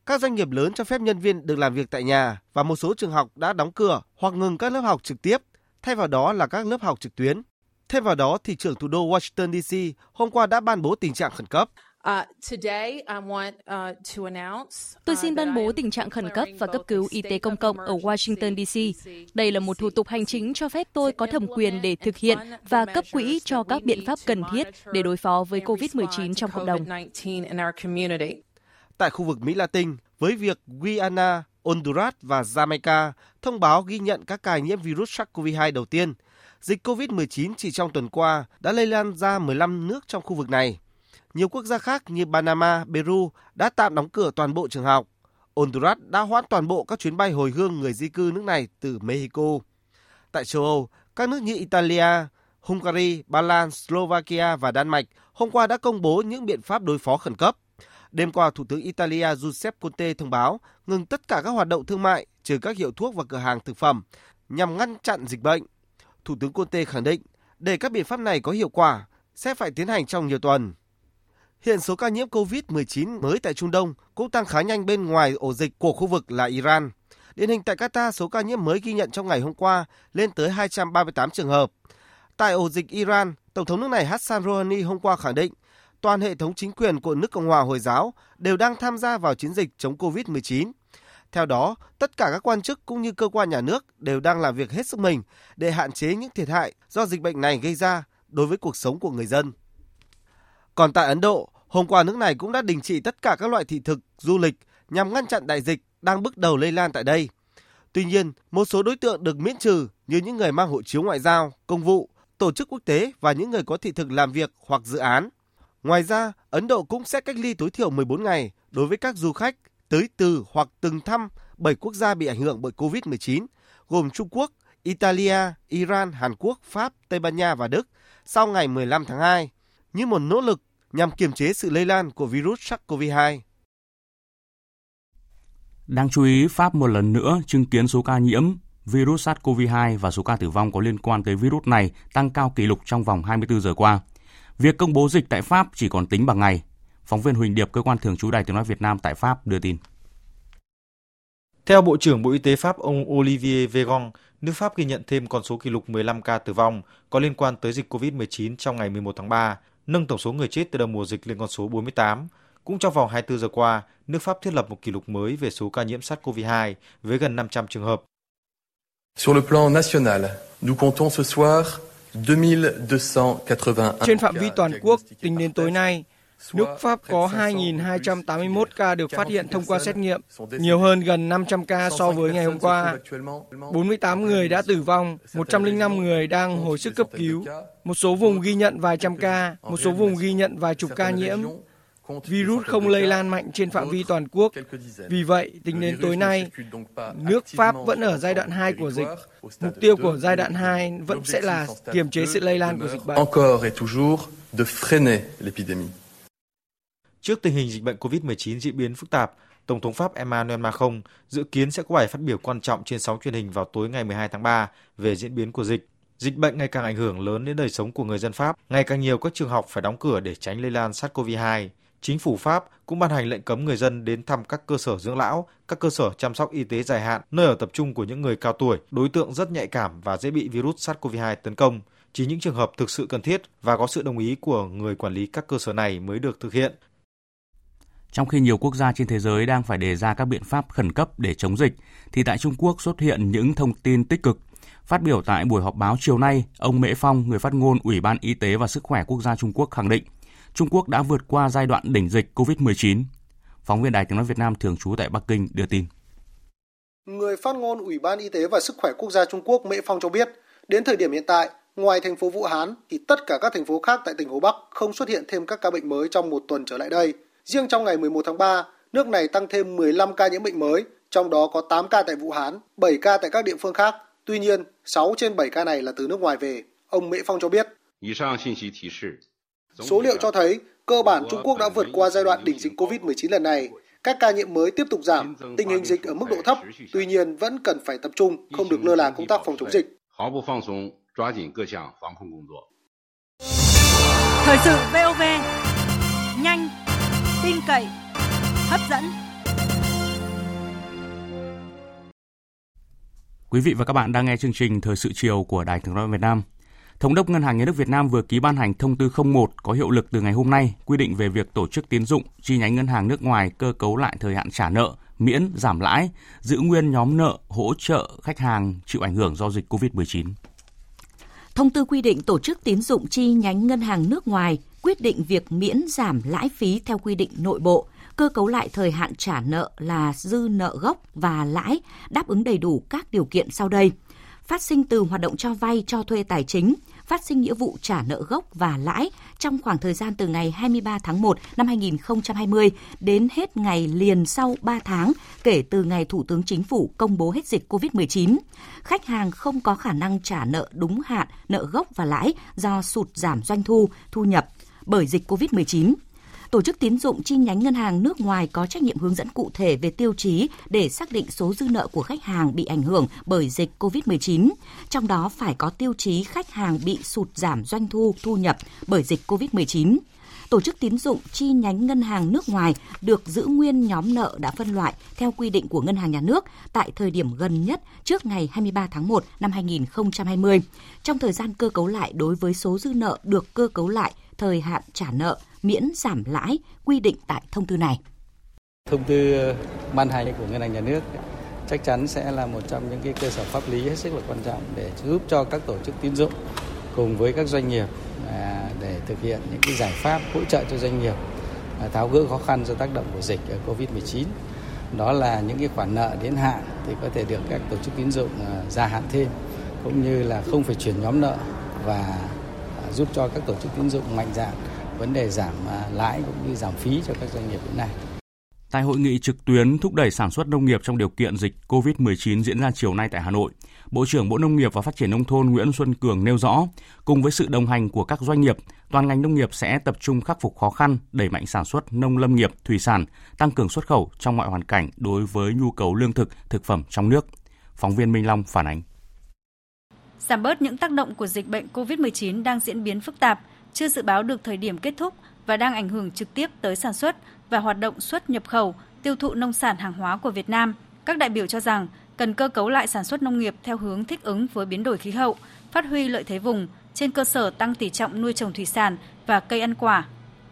Các doanh nghiệp lớn cho phép nhân viên được làm việc tại nhà và một số trường học đã đóng cửa hoặc ngừng các lớp học trực tiếp, thay vào đó là các lớp học trực tuyến. Thêm vào đó, thị trưởng thủ đô Washington DC hôm qua đã ban bố tình trạng khẩn cấp. Uh, Tôi xin ban bố tình trạng khẩn cấp và cấp cứu y tế công cộng ở Washington, D.C. Đây là một thủ tục hành chính cho phép tôi có thẩm quyền để thực hiện và cấp quỹ cho các biện pháp cần thiết để đối phó với COVID-19 trong cộng đồng. Tại khu vực Mỹ Latin, với việc Guyana, Honduras và Jamaica thông báo ghi nhận các ca nhiễm virus SARS-CoV-2 đầu tiên, dịch COVID-19 chỉ trong tuần qua đã lây lan ra 15 nước trong khu vực này. Nhiều quốc gia khác như Panama, Peru đã tạm đóng cửa toàn bộ trường học. Honduras đã hoãn toàn bộ các chuyến bay hồi hương người di cư nước này từ Mexico. Tại châu Âu, các nước như Italia, Hungary, Ba Lan, Slovakia và Đan Mạch hôm qua đã công bố những biện pháp đối phó khẩn cấp. Đêm qua, Thủ tướng Italia Giuseppe Conte thông báo ngừng tất cả các hoạt động thương mại trừ các hiệu thuốc và cửa hàng thực phẩm nhằm ngăn chặn dịch bệnh. Thủ tướng Conte khẳng định để các biện pháp này có hiệu quả sẽ phải tiến hành trong nhiều tuần. Hiện số ca nhiễm COVID-19 mới tại Trung Đông cũng tăng khá nhanh bên ngoài ổ dịch của khu vực là Iran. Điển hình tại Qatar, số ca nhiễm mới ghi nhận trong ngày hôm qua lên tới 238 trường hợp. Tại ổ dịch Iran, Tổng thống nước này Hassan Rouhani hôm qua khẳng định toàn hệ thống chính quyền của nước Cộng hòa Hồi giáo đều đang tham gia vào chiến dịch chống COVID-19. Theo đó, tất cả các quan chức cũng như cơ quan nhà nước đều đang làm việc hết sức mình để hạn chế những thiệt hại do dịch bệnh này gây ra đối với cuộc sống của người dân. Còn tại Ấn Độ, hôm qua nước này cũng đã đình chỉ tất cả các loại thị thực, du lịch nhằm ngăn chặn đại dịch đang bước đầu lây lan tại đây. Tuy nhiên, một số đối tượng được miễn trừ như những người mang hộ chiếu ngoại giao, công vụ, tổ chức quốc tế và những người có thị thực làm việc hoặc dự án. Ngoài ra, Ấn Độ cũng sẽ cách ly tối thiểu 14 ngày đối với các du khách tới từ hoặc từng thăm 7 quốc gia bị ảnh hưởng bởi COVID-19, gồm Trung Quốc, Italia, Iran, Hàn Quốc, Pháp, Tây Ban Nha và Đức sau ngày 15 tháng 2 như một nỗ lực nhằm kiềm chế sự lây lan của virus SARS-CoV-2. Đáng chú ý, Pháp một lần nữa chứng kiến số ca nhiễm virus SARS-CoV-2 và số ca tử vong có liên quan tới virus này tăng cao kỷ lục trong vòng 24 giờ qua. Việc công bố dịch tại Pháp chỉ còn tính bằng ngày. Phóng viên Huỳnh Điệp, cơ quan thường trú Đài Tiếng nói Việt Nam tại Pháp đưa tin. Theo Bộ trưởng Bộ Y tế Pháp ông Olivier Véran, nước Pháp ghi nhận thêm con số kỷ lục 15 ca tử vong có liên quan tới dịch COVID-19 trong ngày 11 tháng 3, nâng tổng số người chết từ đầu mùa dịch lên con số 48. Cũng trong vòng 24 giờ qua, nước Pháp thiết lập một kỷ lục mới về số ca nhiễm SARS-CoV-2 với gần 500 trường hợp. Sur le plan national, nous comptons ce soir 2281 Trên phạm vi toàn quốc, tính đến tối nay, Nước Pháp có 2.281 ca được phát hiện thông qua xét nghiệm, nhiều hơn gần 500 ca so với ngày hôm qua. 48 người đã tử vong, 105 người đang hồi sức cấp cứu. Một số vùng ghi nhận vài trăm ca, một số vùng ghi nhận vài chục ca nhiễm. Virus không lây lan mạnh trên phạm vi toàn quốc. Vì vậy, tính đến tối nay, nước Pháp vẫn ở giai đoạn 2 của dịch. Mục tiêu của giai đoạn 2 vẫn sẽ là kiềm chế sự lây lan của dịch bệnh. Trước tình hình dịch bệnh COVID-19 diễn biến phức tạp, Tổng thống Pháp Emmanuel Macron dự kiến sẽ có bài phát biểu quan trọng trên sóng truyền hình vào tối ngày 12 tháng 3 về diễn biến của dịch. Dịch bệnh ngày càng ảnh hưởng lớn đến đời sống của người dân Pháp, ngày càng nhiều các trường học phải đóng cửa để tránh lây lan SARS-CoV-2. Chính phủ Pháp cũng ban hành lệnh cấm người dân đến thăm các cơ sở dưỡng lão, các cơ sở chăm sóc y tế dài hạn, nơi ở tập trung của những người cao tuổi, đối tượng rất nhạy cảm và dễ bị virus SARS-CoV-2 tấn công. Chỉ những trường hợp thực sự cần thiết và có sự đồng ý của người quản lý các cơ sở này mới được thực hiện. Trong khi nhiều quốc gia trên thế giới đang phải đề ra các biện pháp khẩn cấp để chống dịch, thì tại Trung Quốc xuất hiện những thông tin tích cực. Phát biểu tại buổi họp báo chiều nay, ông Mễ Phong, người phát ngôn Ủy ban Y tế và Sức khỏe Quốc gia Trung Quốc khẳng định, Trung Quốc đã vượt qua giai đoạn đỉnh dịch COVID-19. Phóng viên Đài tiếng nói Việt Nam thường trú tại Bắc Kinh đưa tin. Người phát ngôn Ủy ban Y tế và Sức khỏe Quốc gia Trung Quốc Mễ Phong cho biết, đến thời điểm hiện tại, ngoài thành phố Vũ Hán thì tất cả các thành phố khác tại tỉnh Hồ Bắc không xuất hiện thêm các ca bệnh mới trong một tuần trở lại đây. Riêng trong ngày 11 tháng 3, nước này tăng thêm 15 ca nhiễm bệnh mới, trong đó có 8 ca tại Vũ Hán, 7 ca tại các địa phương khác. Tuy nhiên, 6 trên 7 ca này là từ nước ngoài về. Ông Mễ Phong cho biết. Số liệu cho thấy, cơ bản Trung Quốc đã vượt qua giai đoạn đỉnh dịch COVID-19 lần này. Các ca nhiễm mới tiếp tục giảm, tình hình dịch ở mức độ thấp, tuy nhiên vẫn cần phải tập trung, không được lơ là công tác phòng chống dịch. Thời sự VOV, tin cậy, hấp dẫn. Quý vị và các bạn đang nghe chương trình Thời sự chiều của Đài Tiếng nói Việt Nam. Thống đốc Ngân hàng Nhà nước Việt Nam vừa ký ban hành thông tư 01 có hiệu lực từ ngày hôm nay quy định về việc tổ chức tiến dụng chi nhánh ngân hàng nước ngoài cơ cấu lại thời hạn trả nợ, miễn giảm lãi, giữ nguyên nhóm nợ hỗ trợ khách hàng chịu ảnh hưởng do dịch COVID-19. Thông tư quy định tổ chức tín dụng chi nhánh ngân hàng nước ngoài quyết định việc miễn giảm lãi phí theo quy định nội bộ, cơ cấu lại thời hạn trả nợ là dư nợ gốc và lãi đáp ứng đầy đủ các điều kiện sau đây. Phát sinh từ hoạt động cho vay cho thuê tài chính, phát sinh nghĩa vụ trả nợ gốc và lãi trong khoảng thời gian từ ngày 23 tháng 1 năm 2020 đến hết ngày liền sau 3 tháng kể từ ngày Thủ tướng Chính phủ công bố hết dịch COVID-19. Khách hàng không có khả năng trả nợ đúng hạn, nợ gốc và lãi do sụt giảm doanh thu, thu nhập bởi dịch COVID-19 tổ chức tín dụng chi nhánh ngân hàng nước ngoài có trách nhiệm hướng dẫn cụ thể về tiêu chí để xác định số dư nợ của khách hàng bị ảnh hưởng bởi dịch COVID-19. Trong đó phải có tiêu chí khách hàng bị sụt giảm doanh thu, thu nhập bởi dịch COVID-19 tổ chức tín dụng chi nhánh ngân hàng nước ngoài được giữ nguyên nhóm nợ đã phân loại theo quy định của ngân hàng nhà nước tại thời điểm gần nhất trước ngày 23 tháng 1 năm 2020. Trong thời gian cơ cấu lại đối với số dư nợ được cơ cấu lại thời hạn trả nợ miễn giảm lãi quy định tại thông tư này. Thông tư ờ, ban hành của Ngân hàng Nhà nước chắc chắn sẽ là một trong những cái cơ sở pháp lý hết sức là quan trọng để giúp cho các tổ chức tín dụng cùng với các doanh nghiệp à, để thực hiện những cái giải pháp hỗ trợ cho doanh nghiệp à, tháo gỡ khó khăn do tác động của dịch à, Covid-19. Đó là những cái khoản nợ đến hạn thì có thể được các tổ chức tín dụng gia hạn thêm, cũng như là không phải chuyển nhóm nợ và giúp cho các tổ chức tín dụng mạnh dạn vấn đề giảm à, lãi cũng như giảm phí cho các doanh nghiệp hiện nay. Tại hội nghị trực tuyến thúc đẩy sản xuất nông nghiệp trong điều kiện dịch COVID-19 diễn ra chiều nay tại Hà Nội, Bộ trưởng Bộ Nông nghiệp và Phát triển Nông thôn Nguyễn Xuân Cường nêu rõ, cùng với sự đồng hành của các doanh nghiệp, toàn ngành nông nghiệp sẽ tập trung khắc phục khó khăn, đẩy mạnh sản xuất nông lâm nghiệp, thủy sản, tăng cường xuất khẩu trong mọi hoàn cảnh đối với nhu cầu lương thực, thực phẩm trong nước. Phóng viên Minh Long phản ánh. Giảm bớt những tác động của dịch bệnh COVID-19 đang diễn biến phức tạp, chưa dự báo được thời điểm kết thúc và đang ảnh hưởng trực tiếp tới sản xuất và hoạt động xuất nhập khẩu, tiêu thụ nông sản hàng hóa của Việt Nam. Các đại biểu cho rằng cần cơ cấu lại sản xuất nông nghiệp theo hướng thích ứng với biến đổi khí hậu, phát huy lợi thế vùng trên cơ sở tăng tỷ trọng nuôi trồng thủy sản và cây ăn quả.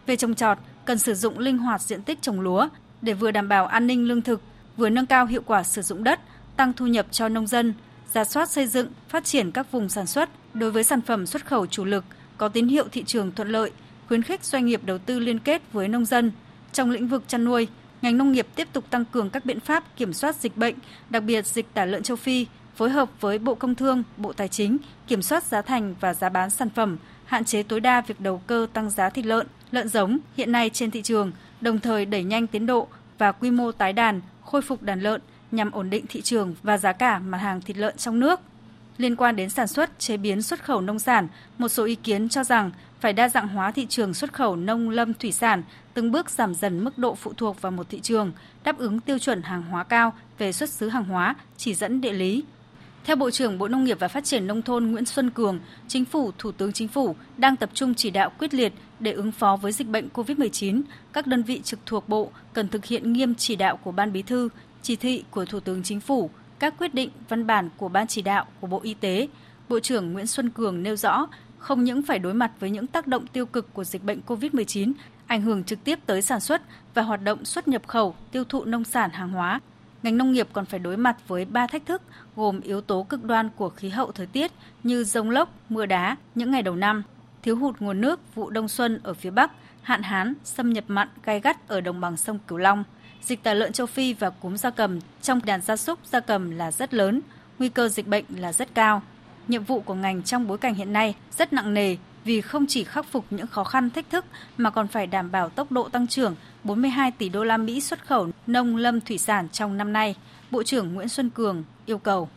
Về trồng trọt, cần sử dụng linh hoạt diện tích trồng lúa để vừa đảm bảo an ninh lương thực, vừa nâng cao hiệu quả sử dụng đất, tăng thu nhập cho nông dân, ra soát xây dựng, phát triển các vùng sản xuất đối với sản phẩm xuất khẩu chủ lực có tín hiệu thị trường thuận lợi, khuyến khích doanh nghiệp đầu tư liên kết với nông dân. Trong lĩnh vực chăn nuôi, ngành nông nghiệp tiếp tục tăng cường các biện pháp kiểm soát dịch bệnh, đặc biệt dịch tả lợn châu Phi, phối hợp với Bộ Công Thương, Bộ Tài chính kiểm soát giá thành và giá bán sản phẩm, hạn chế tối đa việc đầu cơ tăng giá thịt lợn, lợn giống hiện nay trên thị trường, đồng thời đẩy nhanh tiến độ và quy mô tái đàn, khôi phục đàn lợn nhằm ổn định thị trường và giá cả mặt hàng thịt lợn trong nước. Liên quan đến sản xuất, chế biến xuất khẩu nông sản, một số ý kiến cho rằng phải đa dạng hóa thị trường xuất khẩu nông lâm thủy sản, từng bước giảm dần mức độ phụ thuộc vào một thị trường, đáp ứng tiêu chuẩn hàng hóa cao về xuất xứ hàng hóa, chỉ dẫn địa lý. Theo Bộ trưởng Bộ Nông nghiệp và Phát triển Nông thôn Nguyễn Xuân Cường, Chính phủ, Thủ tướng Chính phủ đang tập trung chỉ đạo quyết liệt để ứng phó với dịch bệnh COVID-19. Các đơn vị trực thuộc Bộ cần thực hiện nghiêm chỉ đạo của Ban Bí thư, chỉ thị của Thủ tướng Chính phủ, các quyết định, văn bản của Ban chỉ đạo của Bộ Y tế. Bộ trưởng Nguyễn Xuân Cường nêu rõ, không những phải đối mặt với những tác động tiêu cực của dịch bệnh COVID-19, ảnh hưởng trực tiếp tới sản xuất và hoạt động xuất nhập khẩu, tiêu thụ nông sản hàng hóa. Ngành nông nghiệp còn phải đối mặt với ba thách thức gồm yếu tố cực đoan của khí hậu thời tiết như rông lốc, mưa đá những ngày đầu năm, thiếu hụt nguồn nước vụ đông xuân ở phía Bắc, hạn hán, xâm nhập mặn gai gắt ở đồng bằng sông Cửu Long. Dịch tả lợn châu Phi và cúm gia cầm trong đàn gia súc gia cầm là rất lớn, nguy cơ dịch bệnh là rất cao. Nhiệm vụ của ngành trong bối cảnh hiện nay rất nặng nề vì không chỉ khắc phục những khó khăn thách thức mà còn phải đảm bảo tốc độ tăng trưởng 42 tỷ đô la Mỹ xuất khẩu nông lâm thủy sản trong năm nay. Bộ trưởng Nguyễn Xuân Cường yêu cầu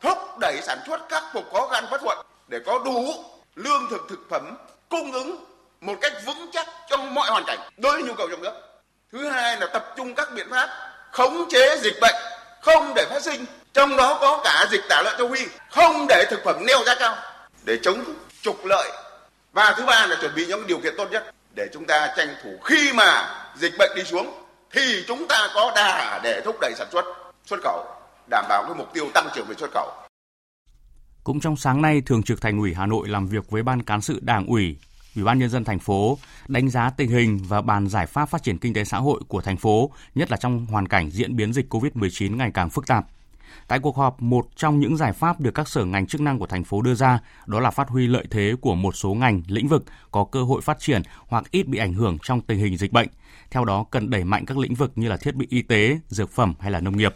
thúc đẩy sản xuất khắc phục khó khăn bất thuận để có đủ lương thực thực phẩm cung ứng một cách vững chắc trong mọi hoàn cảnh đối với nhu cầu trong nước. Thứ hai là tập trung các biện pháp khống chế dịch bệnh không để phát sinh, trong đó có cả dịch tả lợn châu Phi, không để thực phẩm neo giá cao để chống trục lợi. Và thứ ba là chuẩn bị những điều kiện tốt nhất để chúng ta tranh thủ khi mà dịch bệnh đi xuống thì chúng ta có đà để thúc đẩy sản xuất xuất khẩu đảm bảo cái mục tiêu tăng trưởng về xuất khẩu. Cũng trong sáng nay, Thường trực Thành ủy Hà Nội làm việc với Ban Cán sự Đảng ủy, Ủy ban Nhân dân thành phố đánh giá tình hình và bàn giải pháp phát triển kinh tế xã hội của thành phố, nhất là trong hoàn cảnh diễn biến dịch COVID-19 ngày càng phức tạp. Tại cuộc họp, một trong những giải pháp được các sở ngành chức năng của thành phố đưa ra đó là phát huy lợi thế của một số ngành, lĩnh vực có cơ hội phát triển hoặc ít bị ảnh hưởng trong tình hình dịch bệnh. Theo đó, cần đẩy mạnh các lĩnh vực như là thiết bị y tế, dược phẩm hay là nông nghiệp.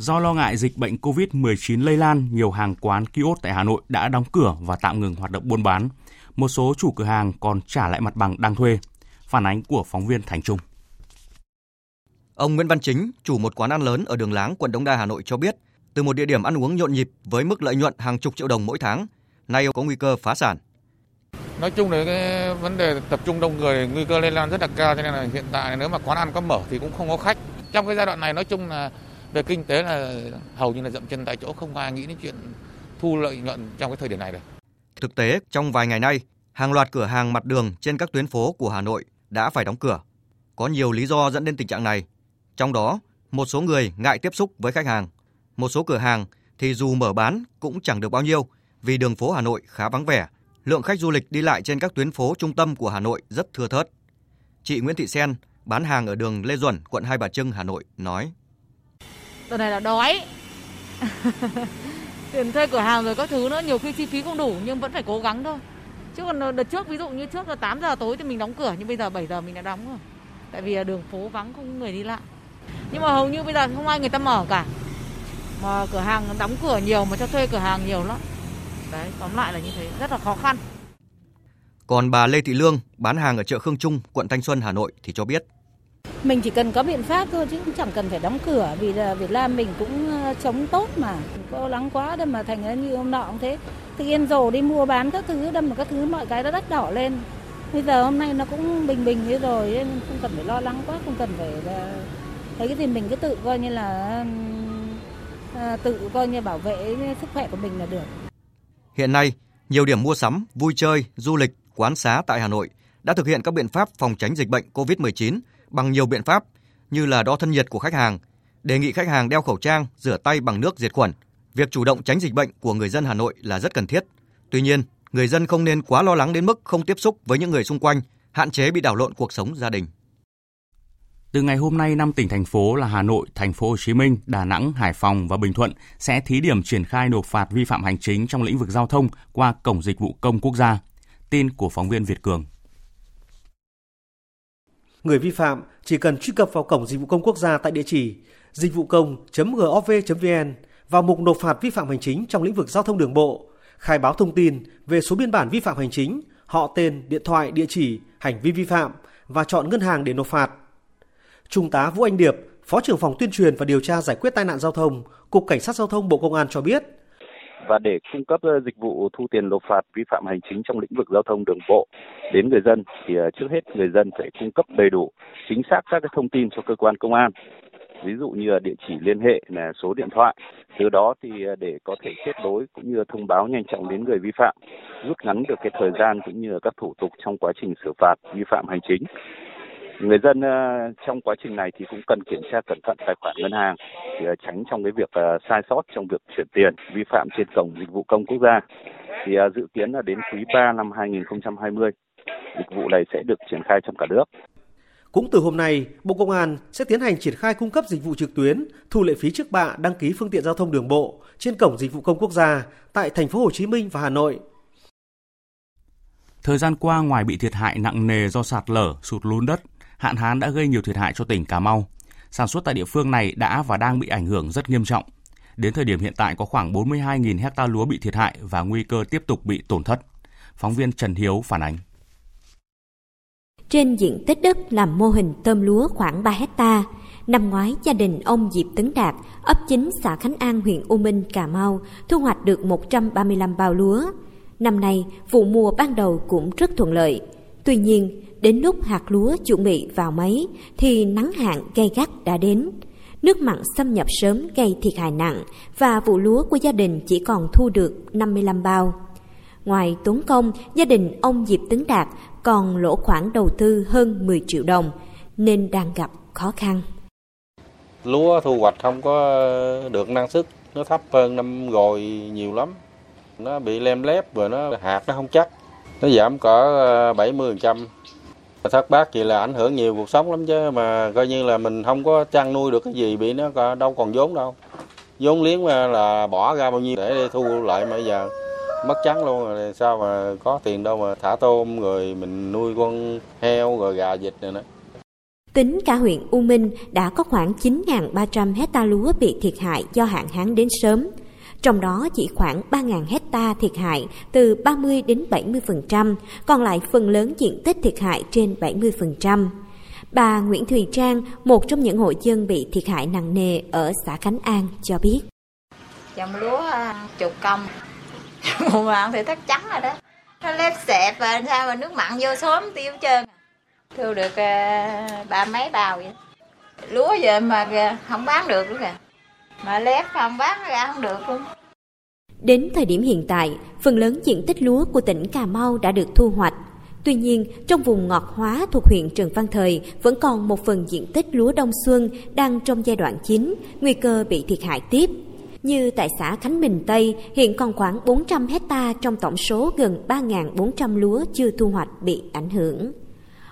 Do lo ngại dịch bệnh COVID-19 lây lan, nhiều hàng quán kiosk tại Hà Nội đã đóng cửa và tạm ngừng hoạt động buôn bán. Một số chủ cửa hàng còn trả lại mặt bằng đang thuê. Phản ánh của phóng viên Thành Trung. Ông Nguyễn Văn Chính, chủ một quán ăn lớn ở đường Láng, quận Đống Đa, Hà Nội cho biết, từ một địa điểm ăn uống nhộn nhịp với mức lợi nhuận hàng chục triệu đồng mỗi tháng, nay có nguy cơ phá sản. Nói chung là cái vấn đề tập trung đông người nguy cơ lây lan rất là cao cho nên là hiện tại nếu mà quán ăn có mở thì cũng không có khách. Trong cái giai đoạn này nói chung là về kinh tế là hầu như là dậm chân tại chỗ không ai nghĩ đến chuyện thu lợi nhuận trong cái thời điểm này được. Thực tế, trong vài ngày nay, hàng loạt cửa hàng mặt đường trên các tuyến phố của Hà Nội đã phải đóng cửa. Có nhiều lý do dẫn đến tình trạng này. Trong đó, một số người ngại tiếp xúc với khách hàng. Một số cửa hàng thì dù mở bán cũng chẳng được bao nhiêu vì đường phố Hà Nội khá vắng vẻ. Lượng khách du lịch đi lại trên các tuyến phố trung tâm của Hà Nội rất thưa thớt. Chị Nguyễn Thị Sen, bán hàng ở đường Lê Duẩn, quận Hai Bà Trưng, Hà Nội nói. Đợt này là đói. Tiền thuê cửa hàng rồi các thứ nữa, nhiều khi chi phí không đủ nhưng vẫn phải cố gắng thôi. Chứ còn đợt trước ví dụ như trước là 8 giờ tối thì mình đóng cửa nhưng bây giờ 7 giờ mình đã đóng rồi. Tại vì đường phố vắng không người đi lại. Nhưng mà hầu như bây giờ không ai người ta mở cả. Mà cửa hàng đóng cửa nhiều mà cho thuê cửa hàng nhiều lắm. Đấy, tóm lại là như thế, rất là khó khăn. Còn bà Lê Thị Lương, bán hàng ở chợ Khương Trung, quận Thanh Xuân, Hà Nội thì cho biết. Mình chỉ cần có biện pháp thôi chứ cũng chẳng cần phải đóng cửa vì là Việt Nam mình cũng ờ, chống tốt mà. Có lắng quá đâu mà thành ra như hôm nọ cũng thế. Tự yên rồ đi mua bán các thứ đâm mà các thứ mọi cái nó đắt đỏ lên. Bây giờ hôm nay nó cũng bình bình như rồi nên không cần phải lo lắng quá, không cần phải là thấy cái gì mình cứ tự coi như là à, tự coi như bảo vệ sức khỏe của mình là được. Hiện nay, nhiều điểm mua sắm, vui chơi, du lịch, quán xá tại Hà Nội đã thực hiện các biện pháp phòng tránh dịch bệnh COVID-19 bằng nhiều biện pháp như là đo thân nhiệt của khách hàng, đề nghị khách hàng đeo khẩu trang, rửa tay bằng nước diệt khuẩn. Việc chủ động tránh dịch bệnh của người dân Hà Nội là rất cần thiết. Tuy nhiên, người dân không nên quá lo lắng đến mức không tiếp xúc với những người xung quanh, hạn chế bị đảo lộn cuộc sống gia đình. Từ ngày hôm nay, năm tỉnh thành phố là Hà Nội, Thành phố Hồ Chí Minh, Đà Nẵng, Hải Phòng và Bình Thuận sẽ thí điểm triển khai nộp phạt vi phạm hành chính trong lĩnh vực giao thông qua cổng dịch vụ công quốc gia. Tin của phóng viên Việt Cường. Người vi phạm chỉ cần truy cập vào cổng dịch vụ công quốc gia tại địa chỉ dịch vụ công.gov.vn vào mục nộp phạt vi phạm hành chính trong lĩnh vực giao thông đường bộ, khai báo thông tin về số biên bản vi phạm hành chính, họ tên, điện thoại, địa chỉ, hành vi vi phạm và chọn ngân hàng để nộp phạt. Trung tá Vũ Anh Điệp, Phó trưởng phòng tuyên truyền và điều tra giải quyết tai nạn giao thông, Cục Cảnh sát giao thông Bộ Công an cho biết, và để cung cấp dịch vụ thu tiền nộp phạt vi phạm hành chính trong lĩnh vực giao thông đường bộ đến người dân thì ờ, trước hết người dân phải cung cấp đầy đủ chính xác các cái thông tin cho cơ quan công an. Ví dụ như là địa chỉ liên hệ là số điện thoại. Từ đó thì ờ, để có thể kết nối cũng như thông báo nhanh chóng đến người vi phạm, rút ngắn được cái thời gian cũng như là các thủ tục trong quá trình xử phạt vi phạm hành chính người dân uh, trong quá trình này thì cũng cần kiểm tra cẩn thận tài khoản ngân hàng để uh, tránh trong cái việc uh, sai sót trong việc chuyển tiền vi phạm trên cổng dịch vụ công quốc gia thì dự kiến là đến quý 3 năm 2020 dịch vụ này sẽ được triển khai trong cả nước. Cũng từ hôm nay, Bộ Công an sẽ tiến hành triển khai cung cấp dịch vụ trực tuyến, thu lệ phí trước bạ đăng ký phương tiện giao thông đường bộ trên cổng dịch vụ công quốc gia tại thành phố Hồ Chí Minh và Hà Nội. Thời gian qua ngoài bị thiệt hại nặng nề do sạt lở, sụt lún đất, hạn hán đã gây nhiều thiệt hại cho tỉnh Cà Mau. Sản xuất tại địa phương này đã và đang bị ảnh hưởng rất nghiêm trọng. Đến thời điểm hiện tại có khoảng 42.000 hecta lúa bị thiệt hại và nguy cơ tiếp tục bị tổn thất. Phóng viên Trần Hiếu phản ánh. Trên diện tích đất làm mô hình tôm lúa khoảng 3 hecta, năm ngoái gia đình ông Diệp Tấn Đạt, ấp 9 xã Khánh An, huyện U Minh, Cà Mau, thu hoạch được 135 bao lúa. Năm nay, vụ mùa ban đầu cũng rất thuận lợi. Tuy nhiên, Đến lúc hạt lúa chuẩn bị vào máy thì nắng hạn gay gắt đã đến. Nước mặn xâm nhập sớm gây thiệt hại nặng và vụ lúa của gia đình chỉ còn thu được 55 bao. Ngoài tốn công, gia đình ông Diệp Tấn Đạt còn lỗ khoản đầu tư hơn 10 triệu đồng nên đang gặp khó khăn. Lúa thu hoạch không có được năng suất, nó thấp hơn năm rồi nhiều lắm. Nó bị lem lép và nó hạt nó không chắc. Nó giảm cỡ ờ, 70%. Thất bát vậy là ảnh hưởng nhiều cuộc sống lắm chứ, mà coi như là mình không có chăn nuôi được cái gì, bị nó đâu còn vốn đâu. vốn liếng là bỏ ra bao nhiêu để thu lại mà bây giờ mất trắng luôn rồi sao mà có tiền đâu mà thả tôm rồi mình nuôi con heo rồi gà vịt này nữa. Tính cả huyện U Minh đã có khoảng 9.300 hecta lúa bị thiệt hại do hạn hán đến sớm trong đó chỉ khoảng 3.000 hecta thiệt hại từ 30 đến 70%, còn lại phần lớn diện tích thiệt hại trên 70%. Bà Nguyễn Thùy Trang, một trong những hộ dân bị thiệt hại nặng nề ở xã Khánh An cho biết. Trồng lúa à, chục công, mùa mặn thì thất trắng rồi đó. Nó lép xẹp và sao mà nước mặn vô sớm tiêu trơn. Thu được à, ba mấy bào vậy. Lúa giờ mà không bán được nữa kìa mà lép không bán ra không được luôn. Đến thời điểm hiện tại, phần lớn diện tích lúa của tỉnh Cà Mau đã được thu hoạch. Tuy nhiên, trong vùng ngọt hóa thuộc huyện Trần Văn Thời vẫn còn một phần diện tích lúa đông xuân đang trong giai đoạn chín, nguy cơ bị thiệt hại tiếp. Như tại xã Khánh Bình Tây, hiện còn khoảng 400 hecta trong tổng số gần 3.400 lúa chưa thu hoạch bị ảnh hưởng.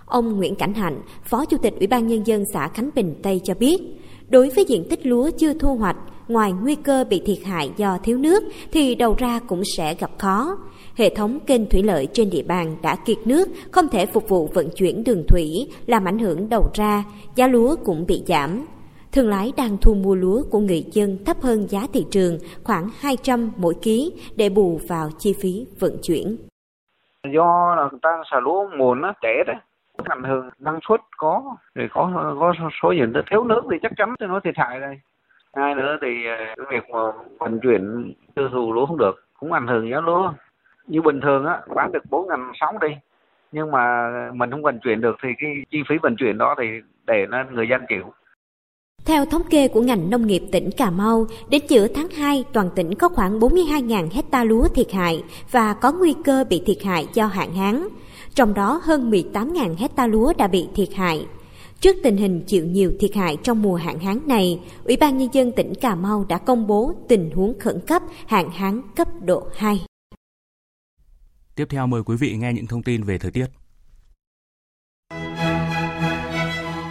Ông Nguyễn Cảnh Hạnh, Phó Chủ tịch Ủy ban Nhân dân xã Khánh Bình Tây cho biết, Đối với diện tích lúa chưa thu hoạch, ngoài nguy cơ bị thiệt hại do thiếu nước thì đầu ra cũng sẽ gặp khó. Hệ thống kênh thủy lợi trên địa bàn đã kiệt nước, không thể phục vụ vận chuyển đường thủy, làm ảnh hưởng đầu ra, giá lúa cũng bị giảm. Thương lái đang thu mua lúa của người dân thấp hơn giá thị trường khoảng 200 mỗi ký để bù vào chi phí vận chuyển. Do là người ta xả lúa nguồn nó trễ đấy, ảnh hưởng năng suất có rồi có có số diện tích thiếu nước thì chắc chắn thì nó thiệt hại đây. Hai nữa thì ờ, cái việc mà vận chuyển tiêu thụ lúa không được cũng ảnh hưởng giá lúa. Như bình thường á bán được bốn ngàn sáu đi nhưng mà mình không vận chuyển được thì cái chi phí vận chuyển đó thì để nó người dân chịu. Theo thống kê của ngành nông nghiệp tỉnh Cà Mau, đến giữa tháng 2, toàn tỉnh có khoảng 42.000 hecta lúa thiệt hại và có nguy cơ bị thiệt hại do hạn hán trong đó hơn 18.000 hecta lúa đã bị thiệt hại. Trước tình hình chịu nhiều thiệt hại trong mùa hạn hán này, Ủy ban Nhân dân tỉnh Cà Mau đã công bố tình huống khẩn cấp hạn hán cấp độ 2. Tiếp theo mời quý vị nghe những thông tin về thời tiết.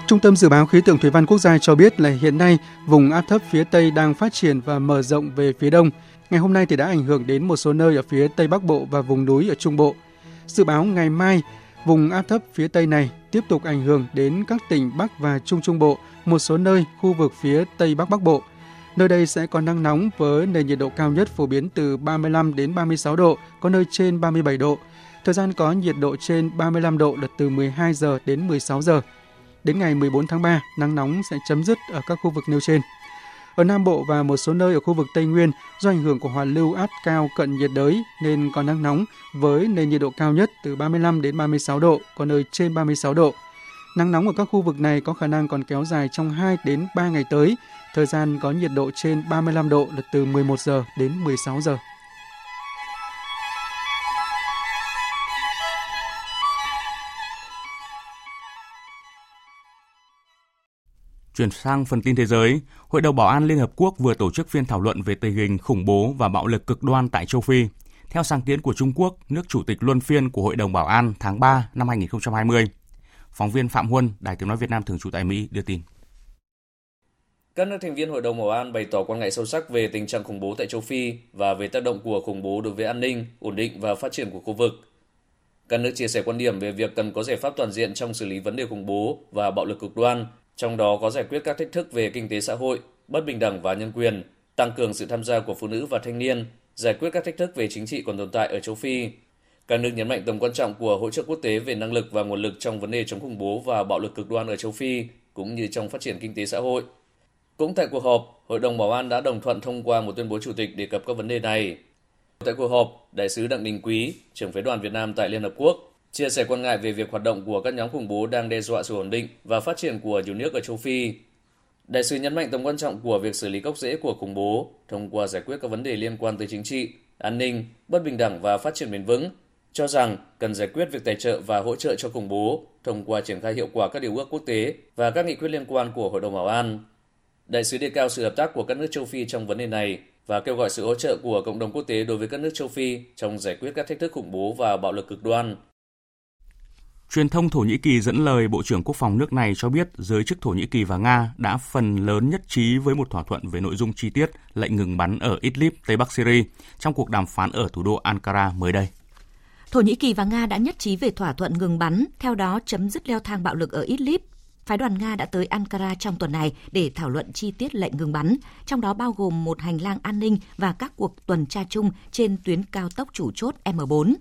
Trung tâm Dự báo Khí tượng Thủy văn Quốc gia cho biết là hiện nay vùng áp thấp phía Tây đang phát triển và mở rộng về phía Đông. Ngày hôm nay thì đã ảnh hưởng đến một số nơi ở phía Tây Bắc Bộ và vùng núi ở Trung Bộ. Dự báo ngày mai, vùng áp thấp phía Tây này tiếp tục ảnh hưởng đến các tỉnh Bắc và Trung Trung Bộ, một số nơi khu vực phía Tây Bắc Bắc Bộ. Nơi đây sẽ có nắng nóng với nền nhiệt độ cao nhất phổ biến từ 35 đến 36 độ, có nơi trên 37 độ. Thời gian có nhiệt độ trên 35 độ là từ 12 giờ đến 16 giờ. Đến ngày 14 tháng 3, nắng nóng sẽ chấm dứt ở các khu vực nêu trên. Ở Nam Bộ và một số nơi ở khu vực Tây Nguyên, do ảnh hưởng của hoàn lưu áp cao cận nhiệt đới nên có nắng nóng với nền nhiệt độ cao nhất từ 35 đến 36 độ, có nơi trên 36 độ. Nắng nóng ở các khu vực này có khả năng còn kéo dài trong 2 đến 3 ngày tới. Thời gian có nhiệt độ trên 35 độ là từ 11 giờ đến 16 giờ. Chuyển sang phần tin thế giới, Hội đồng Bảo an Liên Hợp Quốc vừa tổ chức phiên thảo luận về tình hình khủng bố và bạo lực cực đoan tại châu Phi. Theo sáng kiến của Trung Quốc, nước chủ tịch luân phiên của Hội đồng Bảo an tháng 3 năm 2020. Phóng viên Phạm Huân, Đài tiếng nói Việt Nam thường trú tại Mỹ đưa tin. Các nước thành viên Hội đồng Bảo an bày tỏ quan ngại sâu sắc về tình trạng khủng bố tại châu Phi và về tác động của khủng bố đối với an ninh, ổn định và phát triển của khu vực. Các nước chia sẻ quan điểm về việc cần có giải pháp toàn diện trong xử lý vấn đề khủng bố và bạo lực cực đoan trong đó có giải quyết các thách thức về kinh tế xã hội, bất bình đẳng và nhân quyền, tăng cường sự tham gia của phụ nữ và thanh niên, giải quyết các thách thức về chính trị còn tồn tại ở châu Phi. Các nước nhấn mạnh tầm quan trọng của hỗ trợ quốc tế về năng lực và nguồn lực trong vấn đề chống khủng bố và bạo lực cực đoan ở châu Phi, cũng như trong phát triển kinh tế xã hội. Cũng tại cuộc họp, Hội đồng Bảo an đã đồng thuận thông qua một tuyên bố chủ tịch đề cập các vấn đề này. Tại cuộc họp, Đại sứ Đặng Đình Quý, trưởng phái đoàn Việt Nam tại Liên Hợp Quốc, chia sẻ quan ngại về việc hoạt động của các nhóm khủng bố đang đe dọa sự ổn định và phát triển của nhiều nước ở châu Phi. Đại sứ nhấn mạnh tầm quan trọng của việc xử lý gốc rễ của khủng bố thông qua giải quyết các vấn đề liên quan tới chính trị, an ninh, bất bình đẳng và phát triển bền vững, cho rằng cần giải quyết việc tài trợ và hỗ trợ cho khủng bố thông qua triển khai hiệu quả các điều ước quốc tế và các nghị quyết liên quan của Hội đồng Bảo an. Đại sứ đề cao sự hợp tác của các nước châu Phi trong vấn đề này và kêu gọi sự hỗ trợ của cộng đồng quốc tế đối với các nước châu Phi trong giải quyết các thách thức khủng bố và bạo lực cực đoan. Truyền thông Thổ Nhĩ Kỳ dẫn lời Bộ trưởng Quốc phòng nước này cho biết giới chức Thổ Nhĩ Kỳ và Nga đã phần lớn nhất trí với một thỏa thuận về nội dung chi tiết lệnh ngừng bắn ở Idlib, Tây Bắc Syria trong cuộc đàm phán ở thủ đô Ankara mới đây. Thổ Nhĩ Kỳ và Nga đã nhất trí về thỏa thuận ngừng bắn, theo đó chấm dứt leo thang bạo lực ở Idlib. Phái đoàn Nga đã tới Ankara trong tuần này để thảo luận chi tiết lệnh ngừng bắn, trong đó bao gồm một hành lang an ninh và các cuộc tuần tra chung trên tuyến cao tốc chủ chốt M4.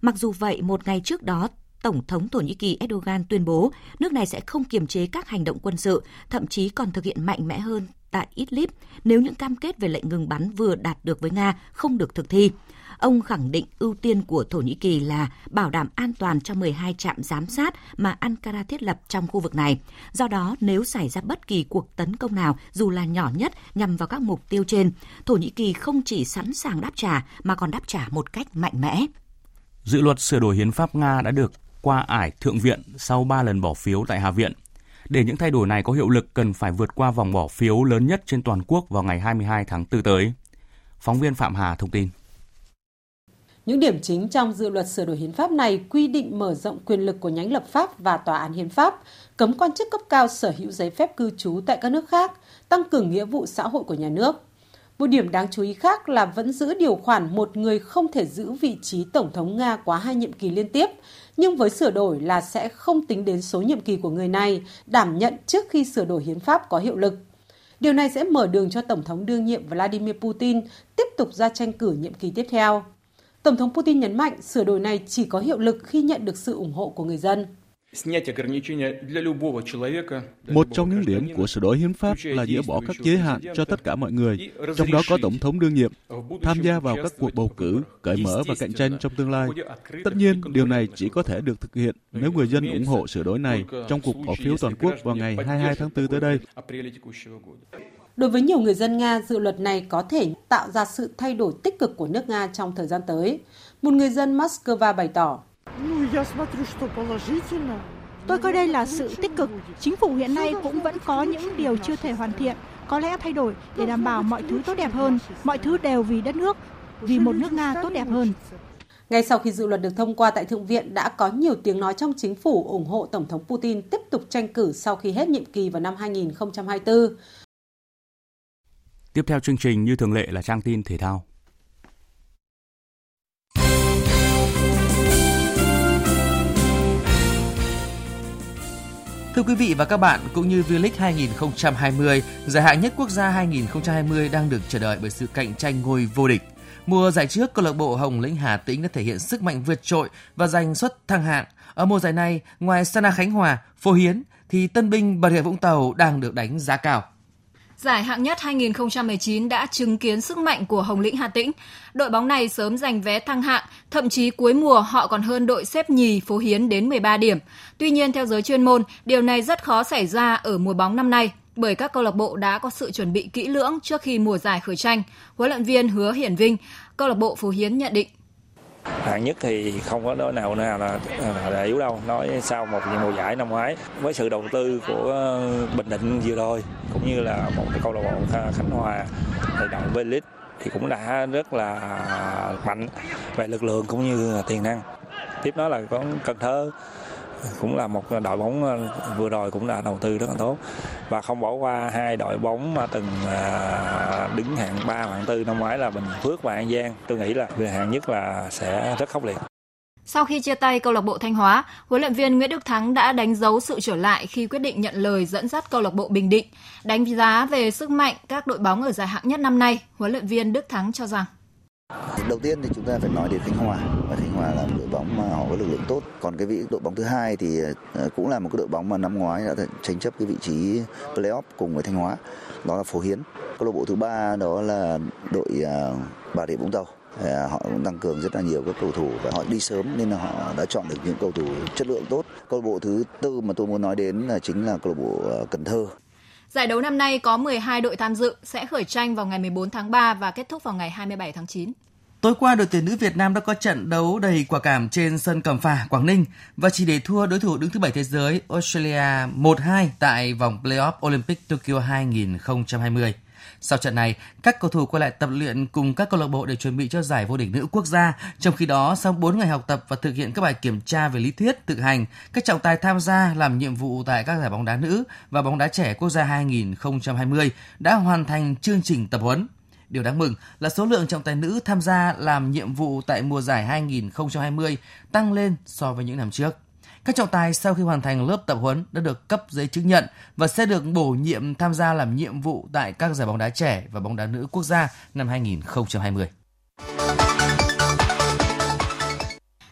Mặc dù vậy, một ngày trước đó, Tổng thống Thổ Nhĩ Kỳ Erdogan tuyên bố nước này sẽ không kiềm chế các hành động quân sự, thậm chí còn thực hiện mạnh mẽ hơn tại Idlib nếu những cam kết về lệnh ngừng bắn vừa đạt được với Nga không được thực thi. Ông khẳng định ưu tiên của Thổ Nhĩ Kỳ là bảo đảm an toàn cho 12 trạm giám sát mà Ankara thiết lập trong khu vực này. Do đó, nếu xảy ra bất kỳ cuộc tấn công nào, dù là nhỏ nhất, nhằm vào các mục tiêu trên, Thổ Nhĩ Kỳ không chỉ sẵn sàng đáp trả mà còn đáp trả một cách mạnh mẽ. Dự luật sửa đổi hiến pháp Nga đã được qua ải Thượng viện sau 3 lần bỏ phiếu tại Hạ viện. Để những thay đổi này có hiệu lực cần phải vượt qua vòng bỏ phiếu lớn nhất trên toàn quốc vào ngày 22 tháng 4 tới. Phóng viên Phạm Hà thông tin. Những điểm chính trong dự luật sửa đổi hiến pháp này quy định mở rộng quyền lực của nhánh lập pháp và tòa án hiến pháp, cấm quan chức cấp cao sở hữu giấy phép cư trú tại các nước khác, tăng cường nghĩa vụ xã hội của nhà nước. Một điểm đáng chú ý khác là vẫn giữ điều khoản một người không thể giữ vị trí Tổng thống Nga quá hai nhiệm kỳ liên tiếp, nhưng với sửa đổi là sẽ không tính đến số nhiệm kỳ của người này, đảm nhận trước khi sửa đổi hiến pháp có hiệu lực. Điều này sẽ mở đường cho Tổng thống đương nhiệm Vladimir Putin tiếp tục ra tranh cử nhiệm kỳ tiếp theo. Tổng thống Putin nhấn mạnh sửa đổi này chỉ có hiệu lực khi nhận được sự ủng hộ của người dân. Một trong những điểm của sửa đổi hiến pháp là dỡ bỏ các giới hạn cho tất cả mọi người, trong đó có tổng thống đương nhiệm, tham gia vào các cuộc bầu cử, cởi mở và cạnh tranh trong tương lai. Tất nhiên, điều này chỉ có thể được thực hiện nếu người dân ủng hộ sửa đổi này trong cuộc bỏ phiếu toàn quốc vào ngày 22 tháng 4 tới đây. Đối với nhiều người dân Nga, dự luật này có thể tạo ra sự thay đổi tích cực của nước Nga trong thời gian tới. Một người dân Moscow bày tỏ, Tôi coi đây là sự tích cực. Chính phủ hiện nay cũng vẫn có những điều chưa thể hoàn thiện, có lẽ thay đổi để đảm bảo mọi thứ tốt đẹp hơn, mọi thứ đều vì đất nước, vì một nước Nga tốt đẹp hơn. Ngay sau khi dự luật được thông qua tại Thượng viện đã có nhiều tiếng nói trong chính phủ ủng hộ Tổng thống Putin tiếp tục tranh cử sau khi hết nhiệm kỳ vào năm 2024. Tiếp theo chương trình như thường lệ là trang tin thể thao. Thưa quý vị và các bạn, cũng như V-League 2020, giải hạng nhất quốc gia 2020 đang được chờ đợi bởi sự cạnh tranh ngôi vô địch. Mùa giải trước, câu lạc bộ Hồng Lĩnh Hà Tĩnh đã thể hiện sức mạnh vượt trội và giành suất thăng hạng. Ở mùa giải này, ngoài Sana Khánh Hòa, Phổ Hiến thì Tân binh Bà Rịa Vũng Tàu đang được đánh giá cao. Giải hạng nhất 2019 đã chứng kiến sức mạnh của Hồng Lĩnh Hà Tĩnh. Đội bóng này sớm giành vé thăng hạng, thậm chí cuối mùa họ còn hơn đội xếp nhì Phố Hiến đến 13 điểm. Tuy nhiên theo giới chuyên môn, điều này rất khó xảy ra ở mùa bóng năm nay bởi các câu lạc bộ đã có sự chuẩn bị kỹ lưỡng trước khi mùa giải khởi tranh. Huấn luyện viên Hứa Hiển Vinh, câu lạc bộ Phú Hiến nhận định hạng nhất thì không có đối nào nào là, à, là yếu đâu. Nói sau một mùa giải năm ngoái với sự đầu tư của ờ, bình định vừa rồi cũng như là một cái câu lạc bộ khánh hòa thì động v league thì cũng đã rất là mạnh về lực lượng cũng như là tiềm năng. Tiếp đó là có cần thơ cũng là một đội bóng ờ, vừa rồi cũng đã đầu tư rất là tốt. Và không bỏ qua hai đội bóng mà từng à, đứng hạng 3 hạng tư năm ngoái là Bình Phước và An Giang. Tôi nghĩ là về hạng nhất là sẽ rất khốc liệt. Sau khi chia tay câu lạc bộ Thanh Hóa, huấn luyện viên Nguyễn Đức Thắng đã đánh dấu sự trở lại khi quyết định nhận lời dẫn dắt câu lạc bộ Bình Định. Đánh giá về sức mạnh các đội bóng ở giải hạng nhất năm nay, huấn luyện viên Đức Thắng cho rằng. Đầu tiên thì chúng ta phải nói đến Khánh Hòa và Khánh Hòa là một đội bóng mà họ có lực lượng tốt. Còn cái vị đội bóng thứ hai thì ờ, cũng là một cái đội bóng mà năm ngoái đã tranh chấp cái vị trí playoff cùng với Thanh Hóa. Đó là Phổ Hiến. Câu lạc bộ thứ ba đó là đội ờ, Bà Rịa Vũng Tàu ờ, họ cũng tăng cường rất là nhiều các cầu thủ và họ đi sớm nên là họ đã chọn được những cầu thủ chất lượng tốt. Câu lạc bộ thứ tư mà tôi muốn nói đến là chính là câu lạc bộ Cần Thơ. Giải đấu năm nay có 12 đội tham dự, sẽ khởi tranh vào ngày 14 tháng 3 và kết thúc vào ngày 27 tháng 9. Tối qua, đội tuyển nữ Việt Nam đã có trận đấu đầy quả cảm trên sân Cẩm Phả, Quảng Ninh và chỉ để thua đối thủ đứng thứ bảy thế giới Australia 1-2 tại vòng playoff Olympic Tokyo 2020. Sau trận này, các cầu thủ quay lại tập luyện cùng các câu lạc bộ để chuẩn bị cho giải vô địch nữ quốc gia. Trong khi đó, sau 4 ngày học tập và thực hiện các bài kiểm tra về lý thuyết, tự hành, các trọng tài tham gia làm nhiệm vụ tại các giải bóng đá nữ và bóng đá trẻ quốc gia 2020 đã hoàn thành chương trình tập huấn. Điều đáng mừng là số lượng trọng tài nữ tham gia làm nhiệm vụ tại mùa giải 2020 tăng lên so với những năm trước. Các trọng tài sau khi hoàn thành lớp tập huấn đã được cấp giấy chứng nhận và sẽ được bổ nhiệm tham gia làm nhiệm vụ tại các giải bóng đá trẻ và bóng đá nữ quốc gia năm 2020.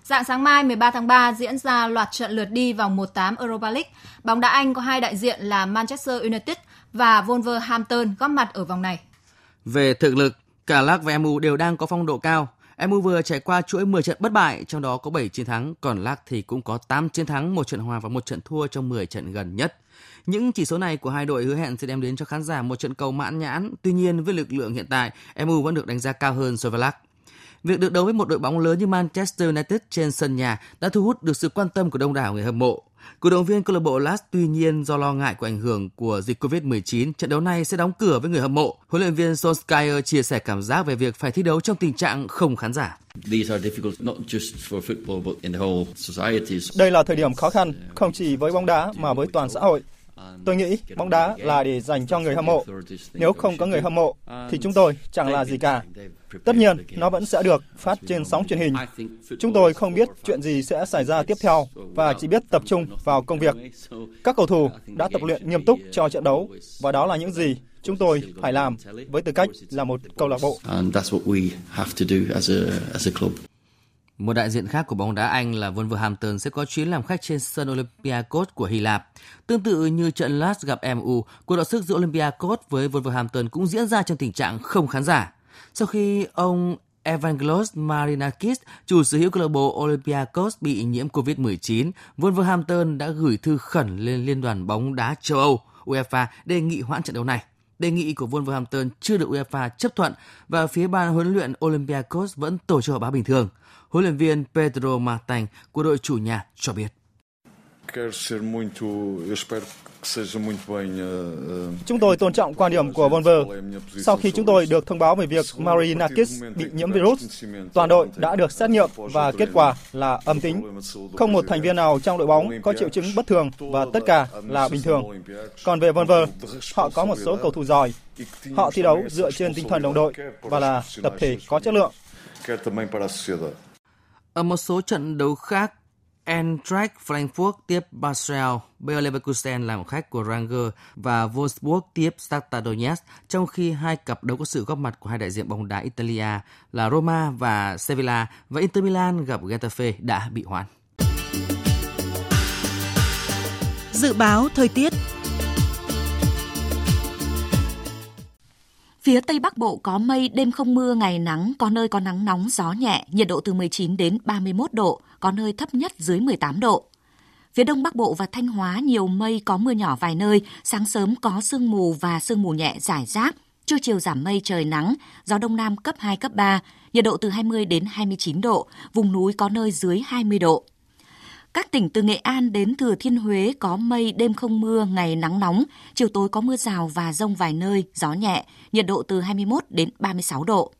Dạng sáng mai 13 tháng 3 diễn ra loạt trận lượt đi vòng 1/8 Europa League. Bóng đá Anh có hai đại diện là Manchester United và Wolverhampton góp mặt ở vòng này. Về thực lực, cả Lắc và MU đều đang có phong độ cao. MU vừa trải qua chuỗi 10 trận bất bại, trong đó có 7 chiến thắng, còn LAC thì cũng có 8 chiến thắng, một trận hòa và một trận thua trong 10 trận gần nhất. Những chỉ số này của hai đội hứa hẹn sẽ đem đến cho khán giả một trận cầu mãn nhãn. Tuy nhiên, với lực lượng hiện tại, MU vẫn được đánh giá cao hơn so với LAC. Việc được đấu với một đội bóng lớn như Manchester United trên sân nhà đã thu hút được sự quan tâm của đông đảo người hâm mộ. Cổ động viên câu lạc bộ Las tuy nhiên do lo ngại của ảnh hưởng của dịch Covid-19, trận đấu này sẽ đóng cửa với người hâm mộ. Huấn luyện viên Solskjaer chia sẻ cảm giác về việc phải thi đấu trong tình trạng không khán giả. Đây là thời điểm khó khăn, không chỉ với bóng đá mà với toàn xã hội. Tôi nghĩ bóng đá là để dành cho người hâm mộ. Nếu không có người hâm mộ thì chúng tôi chẳng là gì cả. Tất nhiên, nó vẫn sẽ được phát trên sóng truyền hình. Chúng tôi không biết chuyện gì sẽ xảy ra tiếp theo và chỉ biết tập trung vào công việc. Các cầu thủ đã tập luyện nghiêm túc cho trận đấu và đó là những gì chúng tôi phải làm với tư cách là một câu lạc bộ. Một đại diện khác của bóng đá Anh là Wolverhampton sẽ có chuyến làm khách trên sân Olympiacos của Hy Lạp. Tương tự như trận last gặp MU, cuộc đọ sức giữa Olympiacos với Wolverhampton cũng diễn ra trong tình trạng không khán giả. Sau khi ông Evangelos Marinakis, chủ sở hữu câu lạc bộ Olympiacos bị nhiễm COVID-19, Wolverhampton đã gửi thư khẩn lên Liên đoàn bóng đá châu Âu UEFA đề nghị hoãn trận đấu này. Đề nghị của Wolverhampton chưa được UEFA chấp thuận và phía ban huấn luyện Olympiacos vẫn tổ chức họp báo bình thường. Huấn luyện viên Pedro Martin của đội chủ nhà cho biết. Chúng tôi tôn trọng quan điểm của Volver. Sau khi chúng tôi được thông báo về việc Marinakis bị nhiễm virus, toàn đội đã được xét nghiệm và kết quả là âm tính. Không một thành viên nào trong đội bóng có triệu chứng bất thường và tất cả là bình thường. Còn về Volver, họ có một số cầu thủ giỏi. Họ thi đấu dựa trên tinh thần đồng đội và là tập thể có chất lượng. Ở một số trận đấu khác, Eintracht Frankfurt tiếp Basel, Bayer Leverkusen làm khách của Ranger và Wolfsburg tiếp Shakhtar Donetsk, trong khi hai cặp đấu có sự góp mặt của hai đại diện bóng đá Italia là Roma và Sevilla và Inter Milan gặp Getafe đã bị hoãn. Dự báo thời tiết Phía Tây Bắc Bộ có mây, đêm không mưa, ngày nắng, có nơi có nắng nóng, gió nhẹ, nhiệt độ từ 19 đến 31 độ, có nơi thấp nhất dưới 18 độ. Phía Đông Bắc Bộ và Thanh Hóa nhiều mây có mưa nhỏ vài nơi, sáng sớm có sương mù và sương mù nhẹ rải rác, trưa chiều giảm mây trời nắng, gió Đông Nam cấp 2, cấp 3, nhiệt độ từ 20 đến 29 độ, vùng núi có nơi dưới 20 độ. Các tỉnh từ Nghệ An đến Thừa Thiên Huế có mây, đêm không mưa, ngày nắng nóng, chiều tối có mưa rào và rông vài nơi, gió nhẹ, nhiệt độ từ 21 đến 36 độ.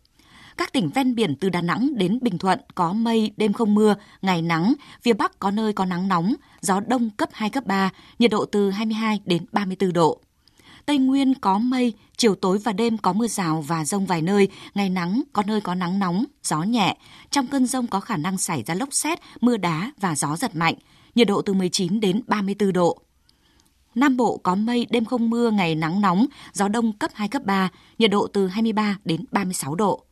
Các tỉnh ven biển từ Đà Nẵng đến Bình Thuận có mây, đêm không mưa, ngày nắng, phía Bắc có nơi có nắng nóng, gió đông cấp 2, cấp 3, nhiệt độ từ 22 đến 34 độ. Tây Nguyên có mây, chiều tối và đêm có mưa rào và rông vài nơi, ngày nắng, có nơi có nắng nóng, gió nhẹ. Trong cơn rông có khả năng xảy ra lốc xét, mưa đá và gió giật mạnh, nhiệt độ từ 19 đến 34 độ. Nam Bộ có mây, đêm không mưa, ngày nắng nóng, gió đông cấp 2, cấp 3, nhiệt độ từ 23 đến 36 độ.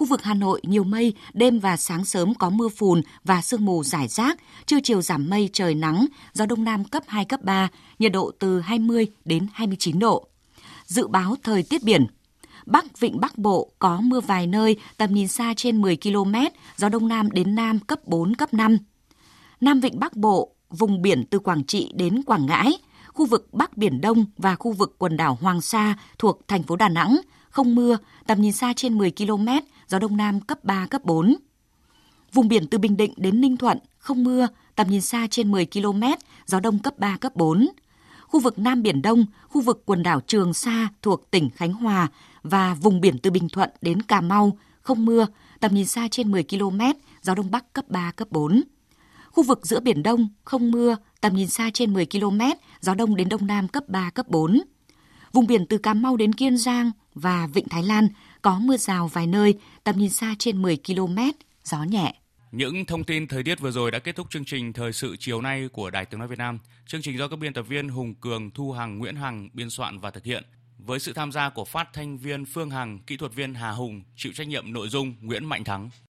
Khu vực Hà Nội nhiều mây, đêm và sáng sớm có mưa phùn và sương mù rải rác, trưa chiều giảm mây trời nắng, gió đông nam cấp 2 cấp 3, nhiệt độ từ 20 đến 29 độ. Dự báo thời tiết biển Bắc Vịnh Bắc Bộ có mưa vài nơi, tầm nhìn xa trên 10 km, gió Đông Nam đến Nam cấp 4, cấp 5. Nam Vịnh Bắc Bộ, vùng biển từ Quảng Trị đến Quảng Ngãi, khu vực Bắc Biển Đông và khu vực quần đảo Hoàng Sa thuộc thành phố Đà Nẵng, không mưa, tầm nhìn xa trên 10 km, gió Đông Nam cấp 3, cấp 4. Vùng biển từ Bình Định đến Ninh Thuận, không mưa, tầm nhìn xa trên 10 km, gió Đông cấp 3, cấp 4. Khu vực Nam Biển Đông, khu vực quần đảo Trường Sa thuộc tỉnh Khánh Hòa và vùng biển từ Bình Thuận đến Cà Mau, không mưa, tầm nhìn xa trên 10 km, gió Đông Bắc cấp 3, cấp 4. Khu vực giữa Biển Đông, không mưa, tầm nhìn xa trên 10 km, gió Đông đến Đông Nam cấp 3, cấp 4. Vùng biển từ Cà Mau đến Kiên Giang và Vịnh Thái Lan có mưa rào vài nơi, tầm nhìn xa trên 10 km, gió nhẹ. Những thông tin thời tiết vừa rồi đã kết thúc chương trình Thời sự chiều nay của Đài Tiếng Nói Việt Nam. Chương trình do các biên tập viên Hùng Cường, Thu Hằng, Nguyễn Hằng biên soạn và thực hiện. Với sự tham gia của phát thanh viên Phương Hằng, kỹ thuật viên Hà Hùng, chịu trách nhiệm nội dung Nguyễn Mạnh Thắng.